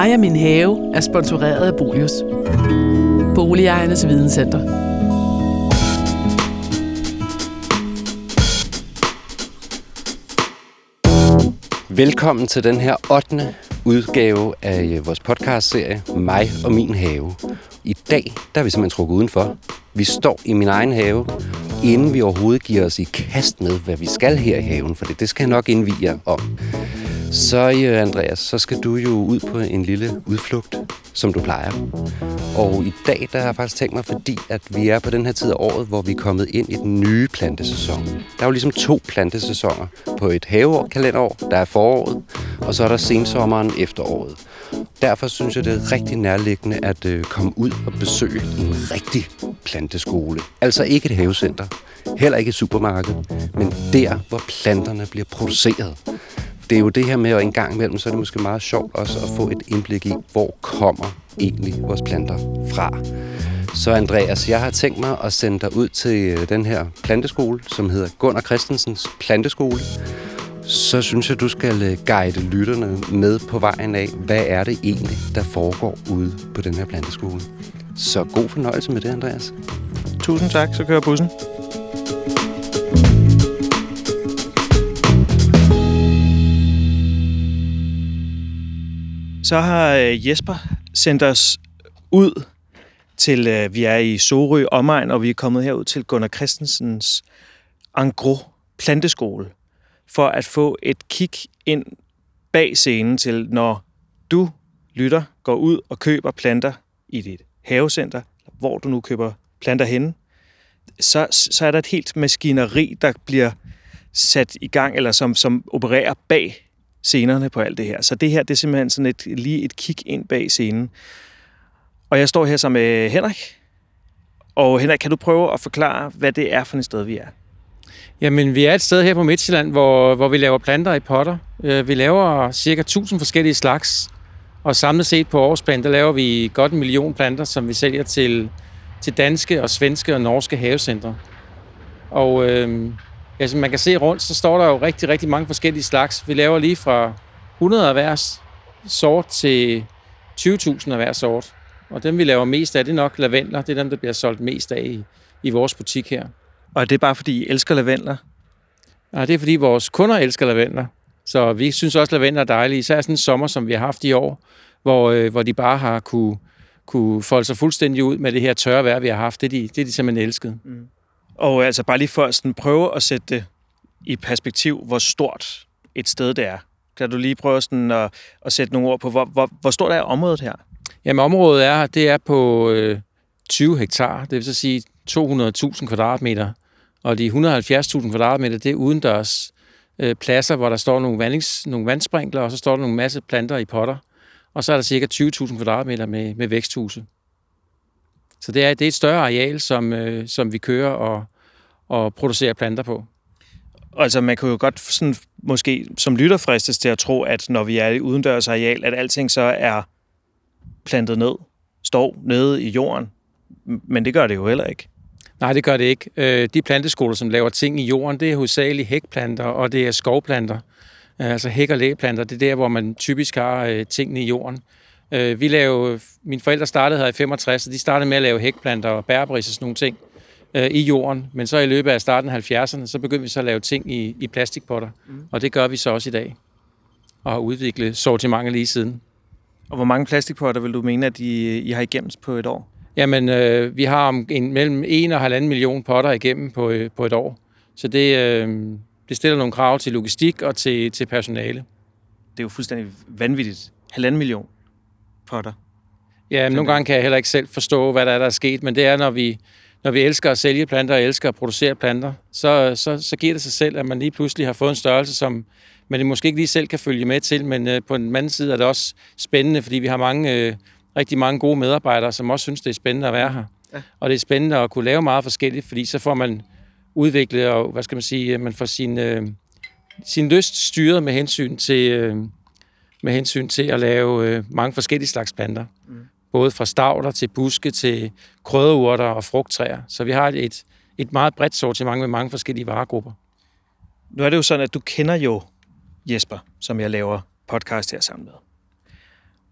Mig og min have er sponsoreret af Bolius. Boligejernes Videnscenter. Velkommen til den her 8. udgave af øh, vores podcastserie Mig og min have. I dag der er vi simpelthen trukket udenfor. Vi står i min egen have, inden vi overhovedet giver os i kast med, hvad vi skal her i haven, for det skal jeg nok indvige jer om. Så øh, Andreas, så skal du jo ud på en lille udflugt, som du plejer. Og i dag der har jeg faktisk tænkt mig, fordi at vi er på den her tid af året, hvor vi er kommet ind i den nye plantesæson. Der er jo ligesom to plantesæsoner på et havekalenderår. Der er foråret, og så er der sensommeren efteråret. Derfor synes jeg, det er rigtig nærliggende at øh, komme ud og besøge en rigtig planteskole. Altså ikke et havecenter, heller ikke et supermarked, men der, hvor planterne bliver produceret det er jo det her med, at en gang imellem, så er det måske meget sjovt også at få et indblik i, hvor kommer egentlig vores planter fra. Så Andreas, jeg har tænkt mig at sende dig ud til øh, den her planteskole, som hedder Gunnar Christensens Planteskole. Så synes jeg, du skal øh, guide lytterne med på vejen af, hvad er det egentlig, der foregår ude på den her planteskole. Så god fornøjelse med det, Andreas. Tusind tak, så kører bussen. Så har øh, Jesper sendt os ud til, øh, vi er i Sorø omegn, og vi er kommet herud til Gunnar Christensens Angro Planteskole, for at få et kig ind bag scenen til, når du lytter, går ud og køber planter i dit havecenter, hvor du nu køber planter henne, så, så er der et helt maskineri, der bliver sat i gang, eller som, som opererer bag scenerne på alt det her. Så det her, det er simpelthen sådan et, lige et kig ind bag scenen. Og jeg står her sammen med Henrik. Og Henrik, kan du prøve at forklare, hvad det er for et sted, vi er? Jamen, vi er et sted her på Midtjylland, hvor, hvor vi laver planter i potter. Øh, vi laver cirka 1000 forskellige slags, og samlet set på årsplan, der laver vi godt en million planter, som vi sælger til, til danske og svenske og norske havecentre. Og øh, ja, som man kan se rundt, så står der jo rigtig, rigtig mange forskellige slags. Vi laver lige fra 100 af hver sort til 20.000 af hver sort. Og dem, vi laver mest af, det er nok lavendler. Det er dem, der bliver solgt mest af i, i vores butik her. Og er det bare, fordi I elsker lavendler? Ja, det er, fordi vores kunder elsker lavendler. Så vi synes også, at lavendler er dejlige. Især sådan en sommer, som vi har haft i år, hvor, øh, hvor de bare har kunne, kunne folde sig fuldstændig ud med det her tørre vejr, vi har haft. Det er de, det er de simpelthen elsket. Mm. Og altså bare lige for at sådan prøve at sætte det i perspektiv, hvor stort et sted det er. Kan du lige prøve sådan at, at sætte nogle ord på, hvor, hvor, hvor stort er området her? Jamen området er, det er på øh, 20 hektar, det vil så sige 200.000 kvadratmeter. Og de 170.000 kvadratmeter, det er udendørs øh, pladser, hvor der står nogle, vandings, nogle vandsprinkler, og så står der nogle masse planter i potter. Og så er der cirka 20.000 kvadratmeter med, med væksthuse. Så det er, det er et større areal, som, øh, som vi kører og, og producerer planter på. Altså man kan jo godt sådan, måske som lytter fristes til at tro, at når vi er i udendørs areal, at alting så er plantet ned, står nede i jorden. Men det gør det jo heller ikke. Nej, det gør det ikke. Øh, de planteskoler, som laver ting i jorden, det er hovedsageligt hækplanter, og det er skovplanter. Altså hæk- og lægeplanter, det er der, hvor man typisk har øh, tingene i jorden. Vi laver, mine forældre startede her i 65, og de startede med at lave hækplanter og bærbris og sådan nogle ting i jorden. Men så i løbet af starten af 70'erne, så begyndte vi så at lave ting i, i plastikpotter. Mm. Og det gør vi så også i dag. Og har udviklet sortimentet lige siden. Og hvor mange plastikpotter vil du mene, at I, I har igennem på et år? Jamen, øh, vi har om en, mellem 1 og 1,5 million potter igennem på, øh, på et år. Så det, øh, det stiller nogle krav til logistik og til, til personale. Det er jo fuldstændig vanvittigt. Halvanden million potter. Ja, men nogle gange kan jeg heller ikke selv forstå, hvad der er, der er sket, men det er, når vi, når vi elsker at sælge planter og elsker at producere planter, så, så, så giver det sig selv, at man lige pludselig har fået en størrelse, som man måske ikke lige selv kan følge med til, men øh, på den anden side er det også spændende, fordi vi har mange øh, rigtig mange gode medarbejdere, som også synes, det er spændende at være her. Ja. Og det er spændende at kunne lave meget forskelligt, fordi så får man udviklet, og hvad skal man sige, man får sin, øh, sin lyst styret med hensyn til, øh, med hensyn til at lave øh, mange forskellige slags planter. Mm. Både fra stavler til buske til krydderurter og frugttræer. Så vi har et, et meget bredt sortiment med mange forskellige varegrupper. Nu er det jo sådan, at du kender jo Jesper, som jeg laver podcast her sammen med.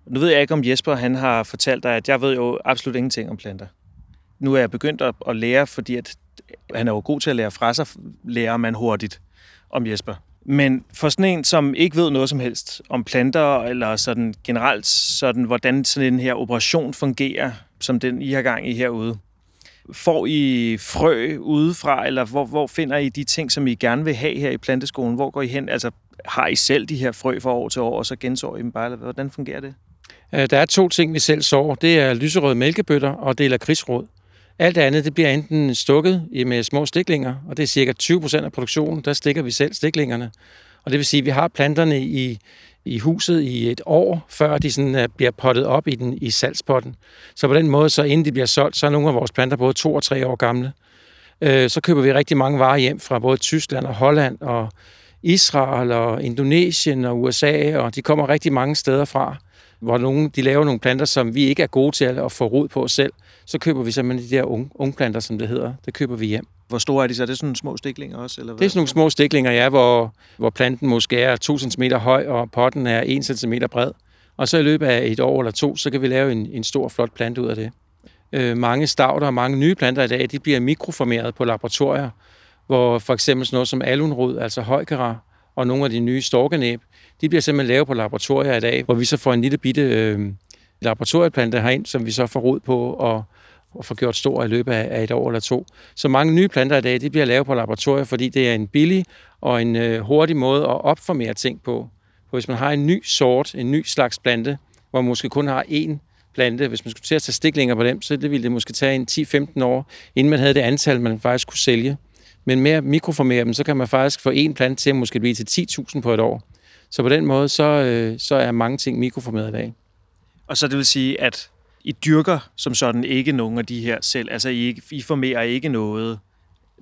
Nu ved jeg ikke, om Jesper han har fortalt dig, at jeg ved jo absolut ingenting om planter. Nu er jeg begyndt at, at lære, fordi at han er jo god til at lære fra sig, lærer man hurtigt om Jesper. Men for sådan en, som ikke ved noget som helst om planter, eller sådan generelt, sådan, hvordan sådan en her operation fungerer, som den I har gang i herude, får I frø udefra, eller hvor, hvor finder I de ting, som I gerne vil have her i planteskolen? Hvor går I hen? Altså, har I selv de her frø fra år til år, og så gensår I dem bare, eller hvordan fungerer det? Øh, der er to ting, vi selv sår. Det er lyserøde mælkebøtter, og det er lakridsråd. Alt det andet, det bliver enten stukket i- med små stiklinger, og det er cirka 20% af produktionen. Der stikker vi selv stiklingerne. Og det vil sige, at vi har planterne i, i huset i et år, før de sådan, øh, bliver pottet op i, den, i salgspotten. Så på den måde, så inden de bliver solgt, så er nogle af vores planter både to og tre år gamle. Øh, så køber vi rigtig mange varer hjem fra både Tyskland og Holland og Israel og Indonesien og USA, og de kommer rigtig mange steder fra, hvor nogle, de laver nogle planter, som vi ikke er gode til at få rod på selv. Så køber vi simpelthen de der unge, ungplanter, som det hedder. Det køber vi hjem. Hvor store er de så? Er det sådan nogle små stiklinger også? Eller hvad? Det er sådan nogle små stiklinger, ja, hvor, hvor planten måske er 2 cm høj, og potten er 1 cm bred. Og så i løbet af et år eller to, så kan vi lave en, en stor, flot plante ud af det. Øh, mange stavter og mange nye planter i dag, de bliver mikroformeret på laboratorier, hvor for eksempel sådan noget som alunrod, altså højkara, og nogle af de nye storkenæb, de bliver simpelthen lavet på laboratorier i dag, hvor vi så får en lille bitte øh, laboratorieplante herind, som vi så får rod på og, og får gjort stor i løbet af, af et år eller to. Så mange nye planter i dag, de bliver lavet på laboratorier, fordi det er en billig og en øh, hurtig måde at opformere ting på. For hvis man har en ny sort, en ny slags plante, hvor man måske kun har én plante, hvis man skulle til at tage stiklinger på dem, så det ville det måske tage en 10-15 år, inden man havde det antal, man faktisk kunne sælge. Men med at mikroformere dem, så kan man faktisk få en plante til at måske blive til 10.000 på et år. Så på den måde, så, øh, så er mange ting mikroformeret i dag. Og så det vil sige, at I dyrker som sådan ikke nogen af de her selv. Altså, I, ikke, I formerer ikke noget.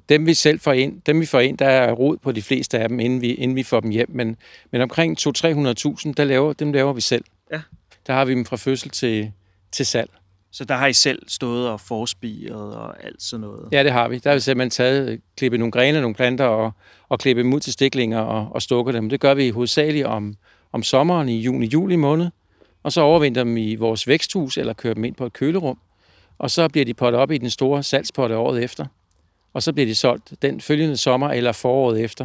Dem vi selv får ind, dem vi får ind, der er rod på de fleste af dem, inden vi, inden vi får dem hjem. Men, men omkring 200-300.000, der laver, dem laver vi selv. Ja. Der har vi dem fra fødsel til, til salg. Så der har I selv stået og forspiret og alt sådan noget. Ja, det har vi. Der har vi simpelthen taget, øh, klippet nogle grene, nogle planter og, og klippet dem ud til stiklinger og, og stukket dem. Det gør vi hovedsageligt om, om sommeren i juni-juli måned. Og så overvinter dem i vores væksthus eller kører dem ind på et kølerum. Og så bliver de pottet op i den store salgspotte året efter. Og så bliver de solgt den følgende sommer eller foråret efter.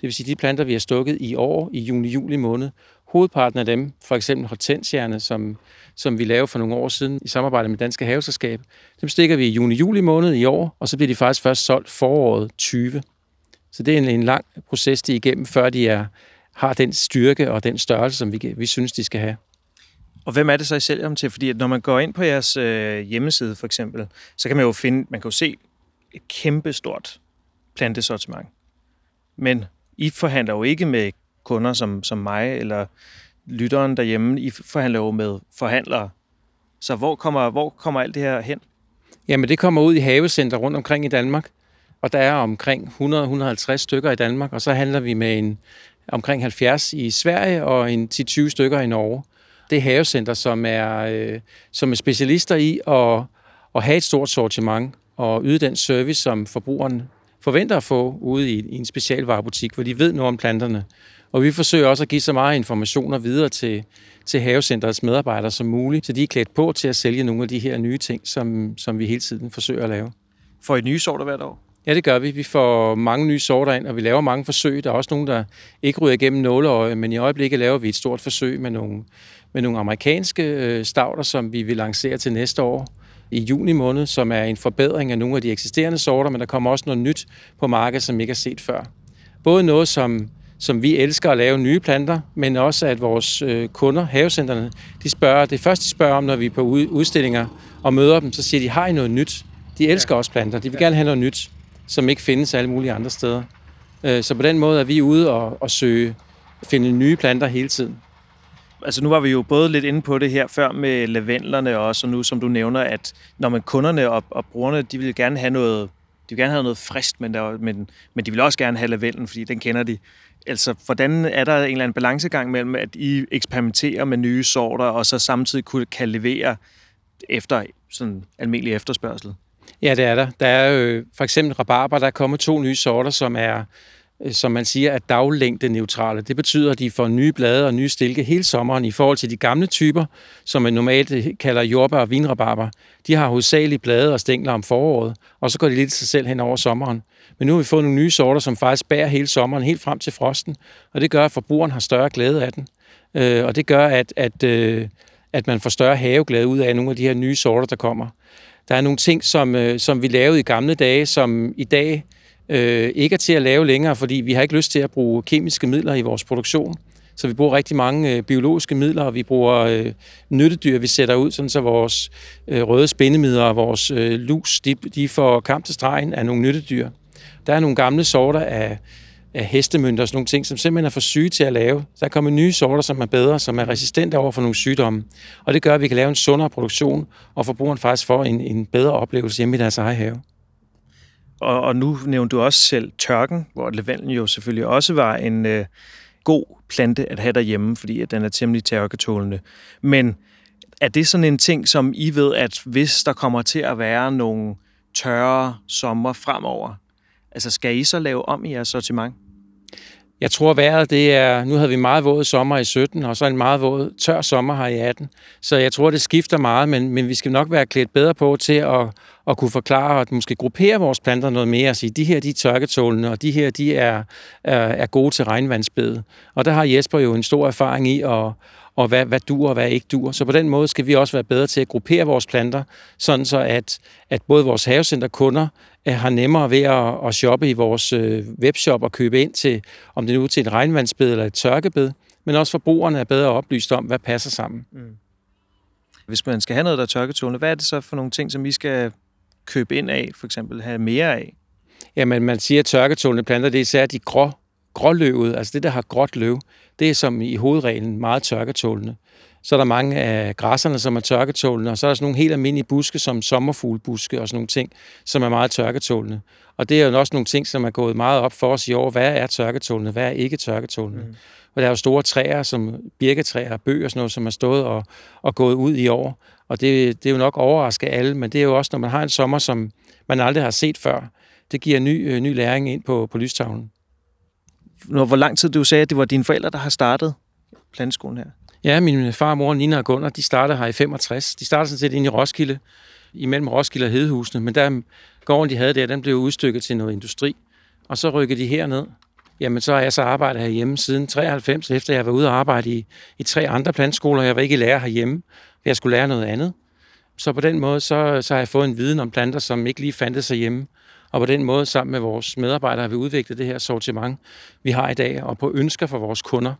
Det vil sige, de planter, vi har stukket i år i juni-juli måned, hovedparten af dem, for eksempel hortensierne, som, som vi lavede for nogle år siden i samarbejde med Danske Haveselskab, dem stikker vi i juni-juli måned i år, og så bliver de faktisk først solgt foråret 20. Så det er en, en lang proces, de er igennem, før de er, har den styrke og den størrelse, som vi, vi synes, de skal have. Og hvem er det så, I sælger dem til? Fordi at når man går ind på jeres øh, hjemmeside for eksempel, så kan man jo finde, man kan jo se et kæmpe stort plantesortiment. Men I forhandler jo ikke med kunder som, som mig eller lytteren derhjemme. I forhandler jo med forhandlere. Så hvor kommer, hvor kommer alt det her hen? Jamen, det kommer ud i havecenter rundt omkring i Danmark, og der er omkring 100-150 stykker i Danmark, og så handler vi med en omkring 70 i Sverige og en 10-20 stykker i Norge. Det er havecenter, som er, øh, som er specialister i at, at have et stort sortiment og yde den service, som forbrugeren forventer at få ude i, i en specialvarebutik, hvor de ved noget om planterne. Og vi forsøger også at give så meget informationer videre til, til havecenterets medarbejdere som muligt, så de er klædt på til at sælge nogle af de her nye ting, som, som vi hele tiden forsøger at lave. Får I nye sorter hvert år? Ja, det gør vi. Vi får mange nye sorter ind, og vi laver mange forsøg. Der er også nogle, der ikke ryger igennem nåleøje, men i øjeblikket laver vi et stort forsøg med nogle, med nogle amerikanske øh, stavter, som vi vil lancere til næste år i juni måned, som er en forbedring af nogle af de eksisterende sorter, men der kommer også noget nyt på markedet, som vi ikke har set før. Både noget, som, som vi elsker at lave nye planter, men også at vores øh, kunder, havecenterne, de spørger, det første de spørger om, når vi er på udstillinger og møder dem, så siger de, har I noget nyt? De elsker også planter. De vil gerne have noget nyt, som ikke findes alle mulige andre steder. Øh, Så på den måde er vi ude og, og søge, finde nye planter hele tiden. Altså nu var vi jo både lidt inde på det her før med lavendlerne også, og nu som du nævner, at når man kunderne og, og brugerne, de vil gerne have noget, de vil gerne have noget frisk, men, der, men, men de vil også gerne have lavendlen, fordi den kender de. Altså, hvordan er der en eller anden balancegang mellem, at I eksperimenterer med nye sorter, og så samtidig kunne, kan levere efter sådan almindelig efterspørgsel? Ja, det er der. Der er jo for eksempel rabarber, der er kommet to nye sorter, som er Øh, som man siger, er daglængde neutrale. Det betyder, at de får nye blade og nye stilke hele sommeren i forhold til de gamle typer, som man normalt øh, kalder jordbær og vinrabarber. De har hovedsageligt blade og stængler om foråret, og så går de lidt sig selv hen over sommeren. Men nu har vi fået nogle nye sorter, som faktisk bærer hele sommeren, helt frem til frosten, og det gør, at forbrugeren har større glæde af den. Øh, og det gør, at, at, øh, at man får større haveglæde ud af nogle af de her nye sorter, der kommer. Der er nogle ting, som, øh, som vi lavede i gamle dage, som i dag øh, ikke er til at lave længere, fordi vi har ikke lyst til at bruge kemiske midler i vores produktion. Så vi bruger rigtig mange øh, biologiske midler, og vi bruger øh, nyttedyr, vi sætter ud, sådan så vores øh, røde spændemidler og vores øh, lus, de, de får kamp til stregen af nogle nyttedyr. Der er nogle gamle sorter af, af hestemønter og sådan nogle ting, som simpelthen er for syge til at lave. Der er kommet nye sorter, som er bedre, som er resistente over for nogle sygdomme. Og det gør, at vi kan lave en sundere produktion, og forbrugeren faktisk får en, en bedre oplevelse hjemme i deres egen have. Og, og nu nævnte du også selv tørken, hvor lavendlen jo selvfølgelig også var en øh, god plante at have derhjemme, fordi at den er temmelig tørketålende. Men er det sådan en ting, som I ved, at hvis der kommer til at være nogle tørre sommer fremover, altså skal I så lave om i jeres sortiment? Jeg tror vejret, det er, nu havde vi meget våd sommer i 17, og så en meget våd tør sommer her i 18. Så jeg tror, det skifter meget, men, men vi skal nok være klædt bedre på til at, at kunne forklare og måske gruppere vores planter noget mere og sige, de her de er tørketålende, og de her de er, er, er gode til regnvandsbede. Og der har Jesper jo en stor erfaring i at, og hvad, hvad dur og hvad ikke dur. Så på den måde skal vi også være bedre til at gruppere vores planter, sådan så at, at både vores havecenterkunder øh, har nemmere ved at, at shoppe i vores øh, webshop og købe ind til, om det nu er til et regnvandsbed eller et tørkebed, men også forbrugerne er bedre oplyst om, hvad passer sammen. Mm. Hvis man skal have noget, der er tørketålende, hvad er det så for nogle ting, som vi skal købe ind af, for eksempel have mere af? Jamen, man siger, at tørketålende planter, det er især de grå, gråløvet, altså det, der har gråt løv, det er som i hovedreglen meget tørketålende. Så er der mange af græsserne, som er tørketålende, og så er der sådan nogle helt almindelige buske, som sommerfuglbuske og sådan nogle ting, som er meget tørketålende. Og det er jo også nogle ting, som er gået meget op for os i år. Hvad er tørketålende? Hvad er ikke tørketålende? Mm. Og der er jo store træer, som birketræer bøger og sådan noget, som er stået og, og gået ud i år. Og det, det er jo nok overraske alle, men det er jo også, når man har en sommer, som man aldrig har set før. Det giver ny, øh, ny læring ind på, på lystavlen hvor lang tid du sagde, at det var dine forældre, der har startet planteskolen her? Ja, min far, mor, Nina og Gunnar, de startede her i 65. De startede sådan set ind i Roskilde, imellem Roskilde og Hedehusene, men der gården, de havde der, den blev udstykket til noget industri. Og så rykkede de herned. Jamen, så har jeg så arbejdet herhjemme siden 93, efter jeg var ude og arbejde i, i tre andre plantskoler. Jeg var ikke lærer herhjemme, jeg skulle lære noget andet. Så på den måde, så, så har jeg fået en viden om planter, som ikke lige fandtes hjemme. Og på den måde, sammen med vores medarbejdere, har vi udviklet det her sortiment, vi har i dag, og på ønsker for vores kunder.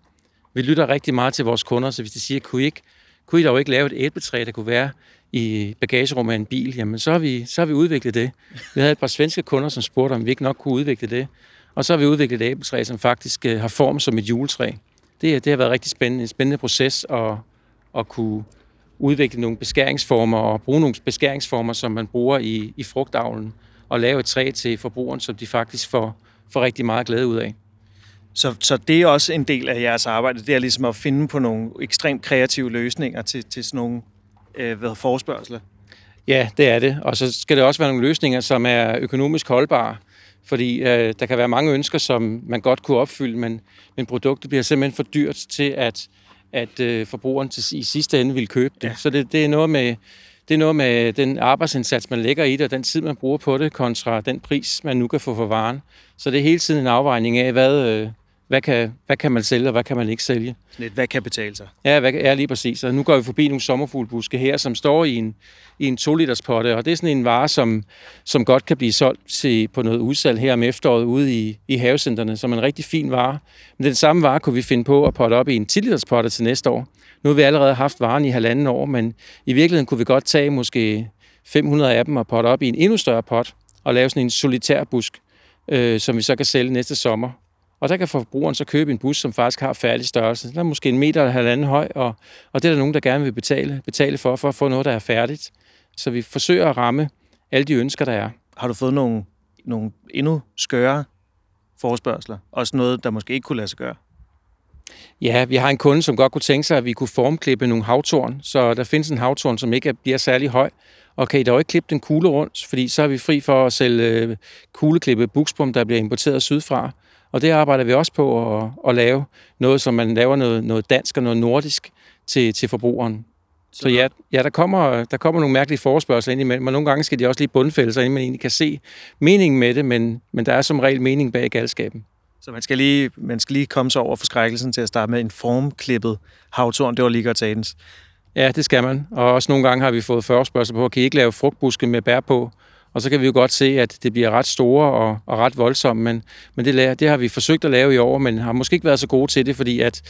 Vi lytter rigtig meget til vores kunder, så hvis de siger, kunne I, ikke, kunne I dog ikke lave et æbletræ, der kunne være i bagagerummet af en bil, jamen så har, vi, så har vi udviklet det. Vi havde et par svenske kunder, som spurgte, om vi ikke nok kunne udvikle det. Og så har vi udviklet et æbletræ, som faktisk øh, har form som et juletræ. Det, det har været rigtig spændende, en spændende proces at, at kunne udvikle nogle beskæringsformer og bruge nogle beskæringsformer, som man bruger i, i frugtavlen og lave et træ til forbrugeren, som de faktisk får, får rigtig meget glæde ud af. Så, så det er også en del af jeres arbejde, det er ligesom at finde på nogle ekstremt kreative løsninger til, til sådan nogle øh, hvad, forespørgsler? Ja, det er det. Og så skal det også være nogle løsninger, som er økonomisk holdbare. Fordi øh, der kan være mange ønsker, som man godt kunne opfylde, men, men produktet bliver simpelthen for dyrt til, at, at øh, forbrugeren til, i sidste ende vil købe det. Ja. Så det, det er noget med det er noget med den arbejdsindsats, man lægger i det, og den tid, man bruger på det, kontra den pris, man nu kan få for varen. Så det er hele tiden en afvejning af, hvad, øh, hvad, kan, hvad kan man sælge, og hvad kan man ikke sælge. Lidt, hvad kan betale sig? Ja, hvad, ja, lige præcis. Og nu går vi forbi nogle sommerfuglbuske her, som står i en, i en 2-liters potte, og det er sådan en vare, som, som godt kan blive solgt til, på noget udsalg her om efteråret ude i, i havecenterne, som en rigtig fin vare. Men den samme vare kunne vi finde på at potte op i en 10-liters potte til næste år. Nu har vi allerede haft varen i halvanden år, men i virkeligheden kunne vi godt tage måske 500 af dem og potte op i en endnu større pot og lave sådan en solitær busk, øh, som vi så kan sælge næste sommer. Og der kan forbrugeren så købe en bus, som faktisk har færdig størrelse. Den er måske en meter eller halvanden høj, og, og det er der nogen, der gerne vil betale, betale for, for at få noget, der er færdigt. Så vi forsøger at ramme alle de ønsker, der er. Har du fået nogle, nogle endnu skøre forespørgseler? Også noget, der måske ikke kunne lade sig gøre? Ja, vi har en kunde, som godt kunne tænke sig, at vi kunne formklippe nogle havtorn. Så der findes en havtorn, som ikke bliver særlig høj. Og kan I dog ikke klippe den kugle rundt, fordi så er vi fri for at sælge øh, kugleklippe buksbom, der bliver importeret sydfra. Og det arbejder vi også på at, at lave noget, som man laver noget, noget dansk og noget nordisk til, til forbrugeren. Så ja, ja der, kommer, der kommer nogle mærkelige forespørgsler ind imellem, og nogle gange skal de også lige bundfælde sig, inden man egentlig kan se meningen med det, men, men der er som regel mening bag galskaben. Så man skal lige, man skal lige komme sig over forskrækkelsen til at starte med en formklippet havtorn. Det var lige godt tagens. Ja, det skal man. Og også nogle gange har vi fået forespørgsel på, kan I ikke lave frugtbuske med bær på? Og så kan vi jo godt se, at det bliver ret store og, og ret voldsomme, men, men det, det har vi forsøgt at lave i år, men har måske ikke været så gode til det, fordi at,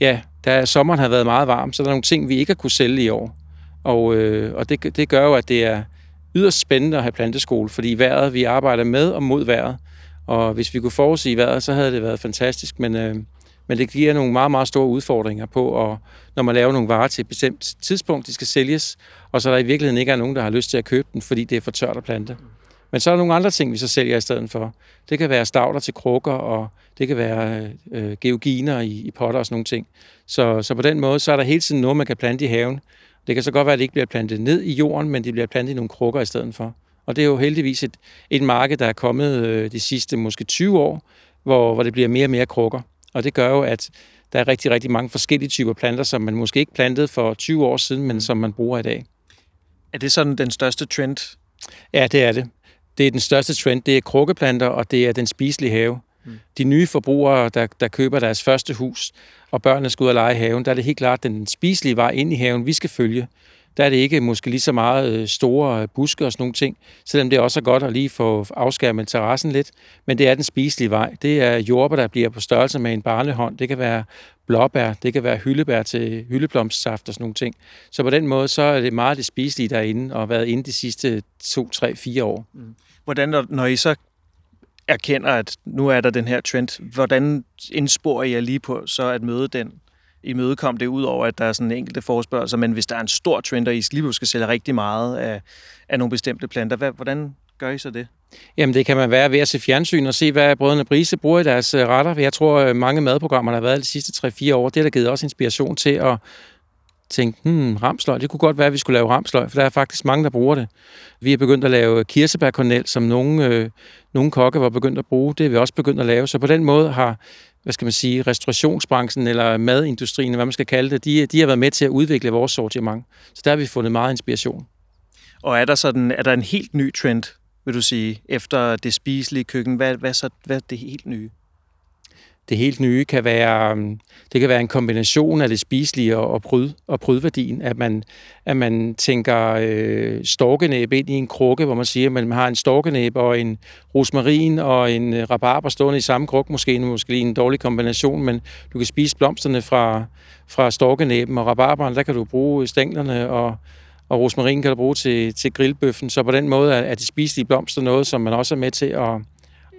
ja, da sommeren har været meget varm, så er der nogle ting, vi ikke har kunne sælge i år. Og, øh, og det, det gør jo, at det er yderst spændende at have planteskole, fordi vejret, vi arbejder med og mod vejret, og hvis vi kunne forudsige vejret, så havde det været fantastisk, men, øh, men det giver nogle meget, meget store udfordringer på, og når man laver nogle varer til et bestemt tidspunkt, de skal sælges, og så der i virkeligheden ikke er nogen, der har lyst til at købe den, fordi det er for tørt at plante. Men så er der nogle andre ting, vi så sælger i stedet for. Det kan være stavler til krukker, og det kan være øh, georginer i, i potter og sådan nogle ting. Så, så på den måde, så er der hele tiden noget, man kan plante i haven. Det kan så godt være, at det ikke bliver plantet ned i jorden, men det bliver plantet i nogle krukker i stedet for. Og det er jo heldigvis et, et marked, der er kommet øh, de sidste måske 20 år, hvor, hvor det bliver mere og mere krukker. Og det gør jo, at der er rigtig, rigtig mange forskellige typer planter, som man måske ikke plantede for 20 år siden, men som man bruger i dag. Er det sådan den største trend? Ja, det er det. Det er den største trend. Det er krukkeplanter, og det er den spiselige have. Mm. De nye forbrugere, der, der køber deres første hus, og børnene skal ud og lege i haven, der er det helt klart den spiselige vej ind i haven, vi skal følge der er det ikke måske lige så meget øh, store øh, buske og sådan nogle ting, selvom det også er godt at lige få afskærmet terrassen lidt. Men det er den spiselige vej. Det er jordbær, der bliver på størrelse med en barnehånd. Det kan være blåbær, det kan være hyldebær til hyldeblomstsaft og sådan nogle ting. Så på den måde, så er det meget det spiselige derinde, og har været inde de sidste to, tre, fire år. Mm. Hvordan, når I så erkender, at nu er der den her trend, hvordan indsporer I lige på så at møde den imødekomme det, ud over at der er sådan enkelte forespørgelser, men hvis der er en stor trend, og I lige skal sælge rigtig meget af, af nogle bestemte planter, hvad, hvordan gør I så det? Jamen det kan man være ved at se fjernsyn og se, hvad brødrene Brise bruger i deres øh, retter. Jeg tror, øh, mange madprogrammer, der har været de sidste 3-4 år, det har der givet os inspiration til at tænke, hmm, ramsløg, det kunne godt være, at vi skulle lave ramsløg, for der er faktisk mange, der bruger det. Vi er begyndt at lave kirsebærkornel, som nogle, øh, nogle kokke var begyndt at bruge. Det er vi også begyndt at lave. Så på den måde har hvad skal man sige, restaurationsbranchen eller madindustrien, hvad man skal kalde det, de, de har været med til at udvikle vores sortiment. Så der har vi fundet meget inspiration. Og er der, sådan, er der en helt ny trend, vil du sige, efter det spiselige køkken? Hvad, hvad, så, hvad er det helt nye? Det helt nye kan være, um, det kan være en kombination af det spiselige og, pryd, og prydværdien, at man, at man tænker øh, storkenæb ind i en krukke, hvor man siger, at man har en storkenæb og en rosmarin og en øh, rabarber stående i samme krukke, måske, måske en dårlig kombination, men du kan spise blomsterne fra, fra storkenæben og rabarberen, der kan du bruge stænglerne og, og rosmarin kan du bruge til, til grillbøffen, så på den måde er, er det spiselige blomster noget, som man også er med til at,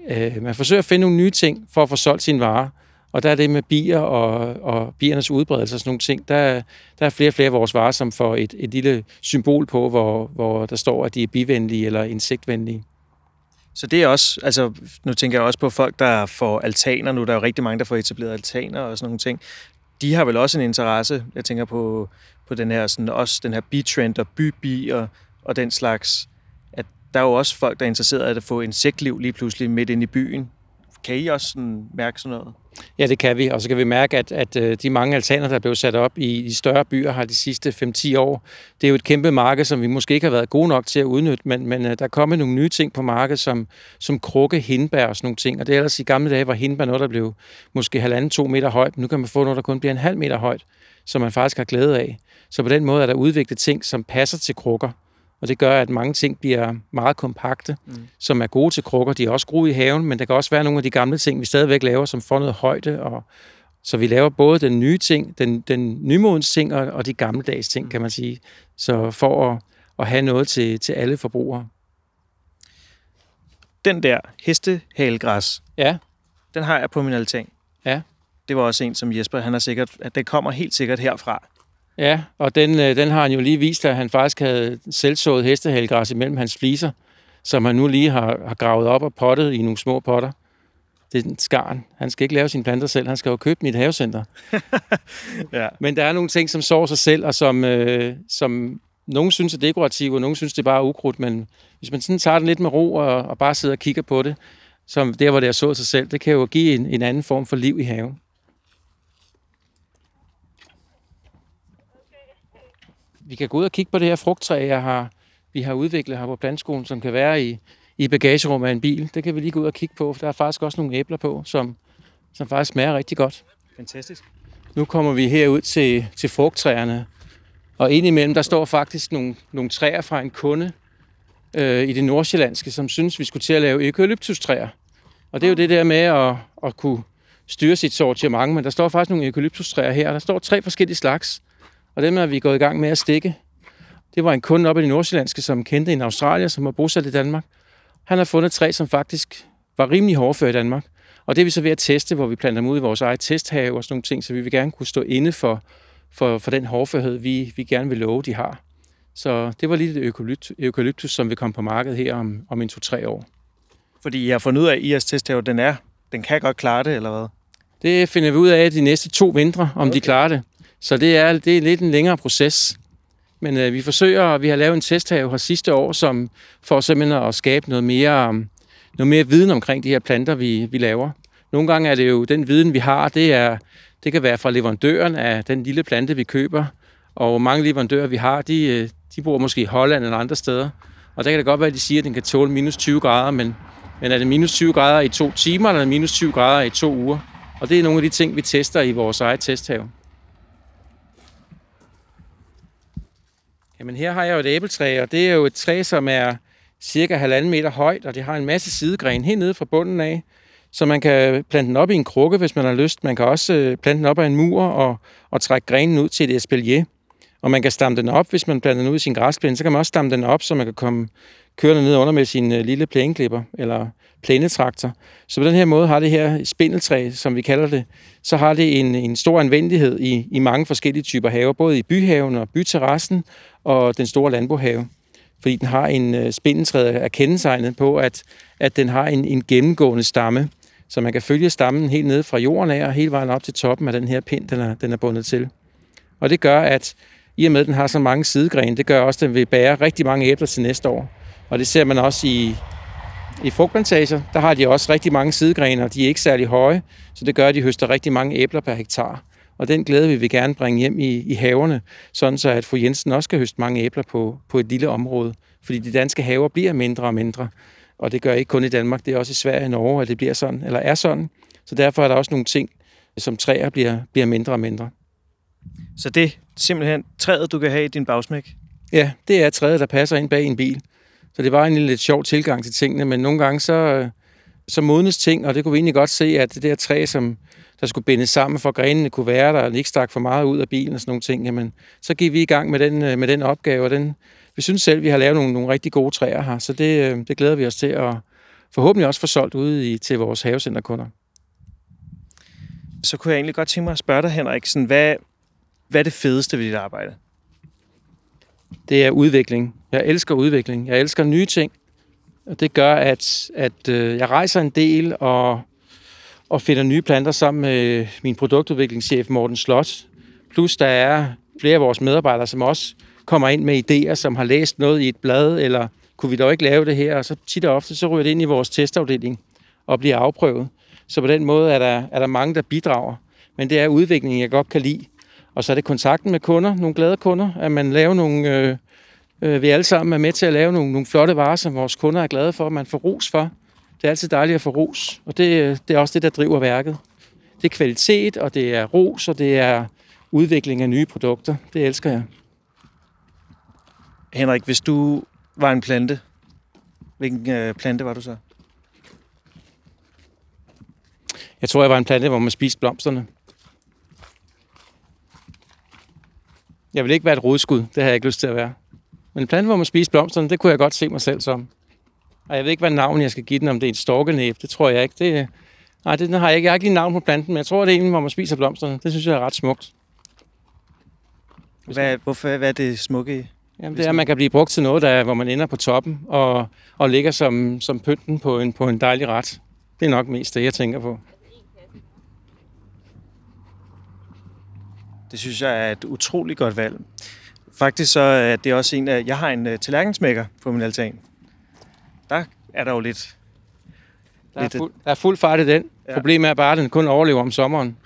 Øh, man forsøger at finde nogle nye ting for at få solgt sine varer. Og der er det med bier og, og biernes udbredelse og sådan nogle ting. Der, der er flere og flere af vores varer, som får et, et lille symbol på, hvor, hvor der står, at de er bivenlige eller insektvenlige. Så det er også, altså nu tænker jeg også på folk, der får altaner nu. Der er jo rigtig mange, der får etableret altaner og sådan nogle ting. De har vel også en interesse, jeg tænker på, på den her, sådan, også den her bitrend og bybi og, og den slags der er jo også folk, der er interesseret i at få insektliv lige pludselig midt ind i byen. Kan I også sådan mærke sådan noget? Ja, det kan vi. Og så kan vi mærke, at, at øh, de mange altaner, der er blevet sat op i de større byer, har de sidste 5-10 år. Det er jo et kæmpe marked, som vi måske ikke har været gode nok til at udnytte, men, men øh, der er kommet nogle nye ting på markedet, som, som krukke, hindbær og sådan nogle ting. Og det er ellers i gamle dage, var hindbær noget, der blev måske halvanden, to meter højt. Nu kan man få noget, der kun bliver en halv meter højt, som man faktisk har glæde af. Så på den måde er der udviklet ting, som passer til krukker. Og det gør, at mange ting bliver meget kompakte, mm. som er gode til krukker. De er også gode i haven, men der kan også være nogle af de gamle ting, vi stadigvæk laver, som får noget højde. Og, så vi laver både den nye ting, den, den nymodens ting og, og de gammeldags ting, mm. kan man sige. Så for at, at have noget til, til alle forbrugere. Den der hestehalegræs, ja. den har jeg på min altan. Ja. Det var også en, som Jesper, han har sikkert, at det kommer helt sikkert herfra. Ja, og den, øh, den har han jo lige vist, at han faktisk havde selvsået hestehalgræs imellem hans fliser, som han nu lige har, har gravet op og pottet i nogle små potter. Det er en skarn. Han skal ikke lave sine planter selv, han skal jo købe dem i et havecenter. ja. Men der er nogle ting, som sår sig selv, og som, øh, som nogen synes er dekorative, og nogen synes, det er bare ukrudt, men hvis man sådan tager det lidt med ro og, og bare sidder og kigger på det, som der, hvor det har sået sig selv, det kan jo give en, en anden form for liv i haven. Vi kan gå ud og kigge på det her frugttræ, jeg har, vi har udviklet her på plantskolen, som kan være i, i bagagerummet af en bil. Det kan vi lige gå ud og kigge på, for der er faktisk også nogle æbler på, som, som faktisk smager rigtig godt. Fantastisk. Nu kommer vi herud til, til frugttræerne, og indimellem der står faktisk nogle, nogle træer fra en kunde øh, i det nordsjællandske, som synes, vi skulle til at lave eukalyptustræer. Og det er jo det der med at, at kunne styre sit sortiment, men der står faktisk nogle eukalyptustræer her, der står tre forskellige slags, og dem er vi gået i gang med at stikke. Det var en kunde oppe i det nordsjællandske, som kendte en australier, som var bosat i Danmark. Han har fundet tre, som faktisk var rimelig hårdfør i Danmark. Og det er vi så ved at teste, hvor vi planter dem ud i vores eget testhave og sådan nogle ting, så vi vil gerne kunne stå inde for, for, for den hårdførhed, vi, vi gerne vil love, de har. Så det var lige det eukalyptus, eukalyptus som vil komme på markedet her om, om en to-tre år. Fordi jeg har fundet ud af, at IAS testhave, den er, den kan godt klare det, eller hvad? Det finder vi ud af de næste to vintre, om okay. de klarer det. Så det er, det er lidt en længere proces. Men øh, vi forsøger, og vi har lavet en testhave her sidste år, som for simpelthen at skabe noget mere, um, noget mere viden omkring de her planter, vi, vi laver. Nogle gange er det jo den viden, vi har, det, er, det kan være fra leverandøren af den lille plante, vi køber. Og mange leverandører, vi har, de, øh, de bor måske i Holland eller andre steder. Og der kan det godt være, at de siger, at den kan tåle minus 20 grader, men, men er det minus 20 grader i to timer, eller minus 20 grader i to uger? Og det er nogle af de ting, vi tester i vores eget testhave. Jamen her har jeg jo et æbletræ, og det er jo et træ, som er cirka halvanden meter højt, og det har en masse sidegren helt nede fra bunden af. Så man kan plante den op i en krukke, hvis man har lyst. Man kan også øh, plante den op af en mur og, og trække grenen ud til et espalier. Og man kan stamme den op, hvis man planter den ud i sin græsplæne, så kan man også stamme den op, så man kan komme kørende ned under med sin øh, lille plæneklipper eller plænetraktor. Så på den her måde har det her spindeltræ, som vi kalder det, så har det en, en stor anvendelighed i, i mange forskellige typer haver, både i byhaven og byterrassen og den store landbohave. Fordi den har en øh, spindeltræ er kendetegnet på, at, at den har en, en gennemgående stamme, så man kan følge stammen helt ned fra jorden af og hele vejen op til toppen af den her pind, den er, den er bundet til. Og det gør, at i og med, at den har så mange sidegrene, det gør også, at den vil bære rigtig mange æbler til næste år. Og det ser man også i, i frugtplantager. Der har de også rigtig mange sidegrene, og de er ikke særlig høje, så det gør, at de høster rigtig mange æbler per hektar. Og den glæde vil vi gerne bringe hjem i, i haverne, sådan så at fru Jensen også kan høste mange æbler på, på et lille område. Fordi de danske haver bliver mindre og mindre. Og det gør ikke kun i Danmark, det er også i Sverige og Norge, at det bliver sådan, eller er sådan. Så derfor er der også nogle ting, som træer bliver, bliver mindre og mindre. Så det er simpelthen træet, du kan have i din bagsmæk? Ja, det er træet, der passer ind bag en bil. Så det var en lidt sjov tilgang til tingene, men nogle gange så, så modnes ting, og det kunne vi egentlig godt se, at det der træ, som der skulle bindes sammen, for grenene kunne være der, og ikke stak for meget ud af bilen og sådan nogle ting, jamen, så gik vi i gang med den, med den opgave, og den, vi synes selv, vi har lavet nogle, nogle rigtig gode træer her, så det, det glæder vi os til at forhåbentlig også få solgt ud i, til vores havecenterkunder. Så kunne jeg egentlig godt tænke mig at spørge dig, Henrik, sådan, hvad, hvad er det fedeste ved dit arbejde? Det er udvikling. Jeg elsker udvikling. Jeg elsker nye ting. Og det gør, at, at øh, jeg rejser en del og, og finder nye planter sammen med min produktudviklingschef Morten Slot. Plus der er flere af vores medarbejdere, som også kommer ind med idéer, som har læst noget i et blad, eller kunne vi dog ikke lave det her? Og så tit og ofte, så ryger det ind i vores testafdeling og bliver afprøvet. Så på den måde er der, er der mange, der bidrager. Men det er udviklingen, jeg godt kan lide. Og så er det kontakten med kunder, nogle glade kunder, at man laver nogle... Øh, øh, vi alle sammen er med til at lave nogle, nogle flotte varer, som vores kunder er glade for, at man får ros for. Det er altid dejligt at få ros, og det, det er også det, der driver værket. Det er kvalitet, og det er ros, og det er udvikling af nye produkter. Det elsker jeg. Henrik, hvis du var en plante, hvilken øh, plante var du så? Jeg tror, jeg var en plante, hvor man spiste blomsterne. Jeg vil ikke være et rodskud. Det har jeg ikke lyst til at være. Men en plante, hvor man spiser blomsterne, det kunne jeg godt se mig selv som. Og jeg ved ikke, hvad navn jeg skal give den, om det er et storkenæb. Det tror jeg ikke. Det, nej, det har jeg ikke. Jeg har ikke lige navn på planten, men jeg tror, det er en, hvor man spiser blomsterne. Det synes jeg er ret smukt. Hvad, hvorfor, hvad er det smukke i? Jamen, det er, at man kan blive brugt til noget, der, hvor man ender på toppen og, og ligger som, som pynten på en, på en dejlig ret. Det er nok mest det, jeg tænker på. Det synes jeg er et utroligt godt valg. Faktisk så er det også en af... Jeg har en uh, tallerkensmækker på min altan. Der er der jo lidt, Der er, lidt- fuld, der er fuld fart i den. Ja. Problemet er bare, at den kun overlever om sommeren.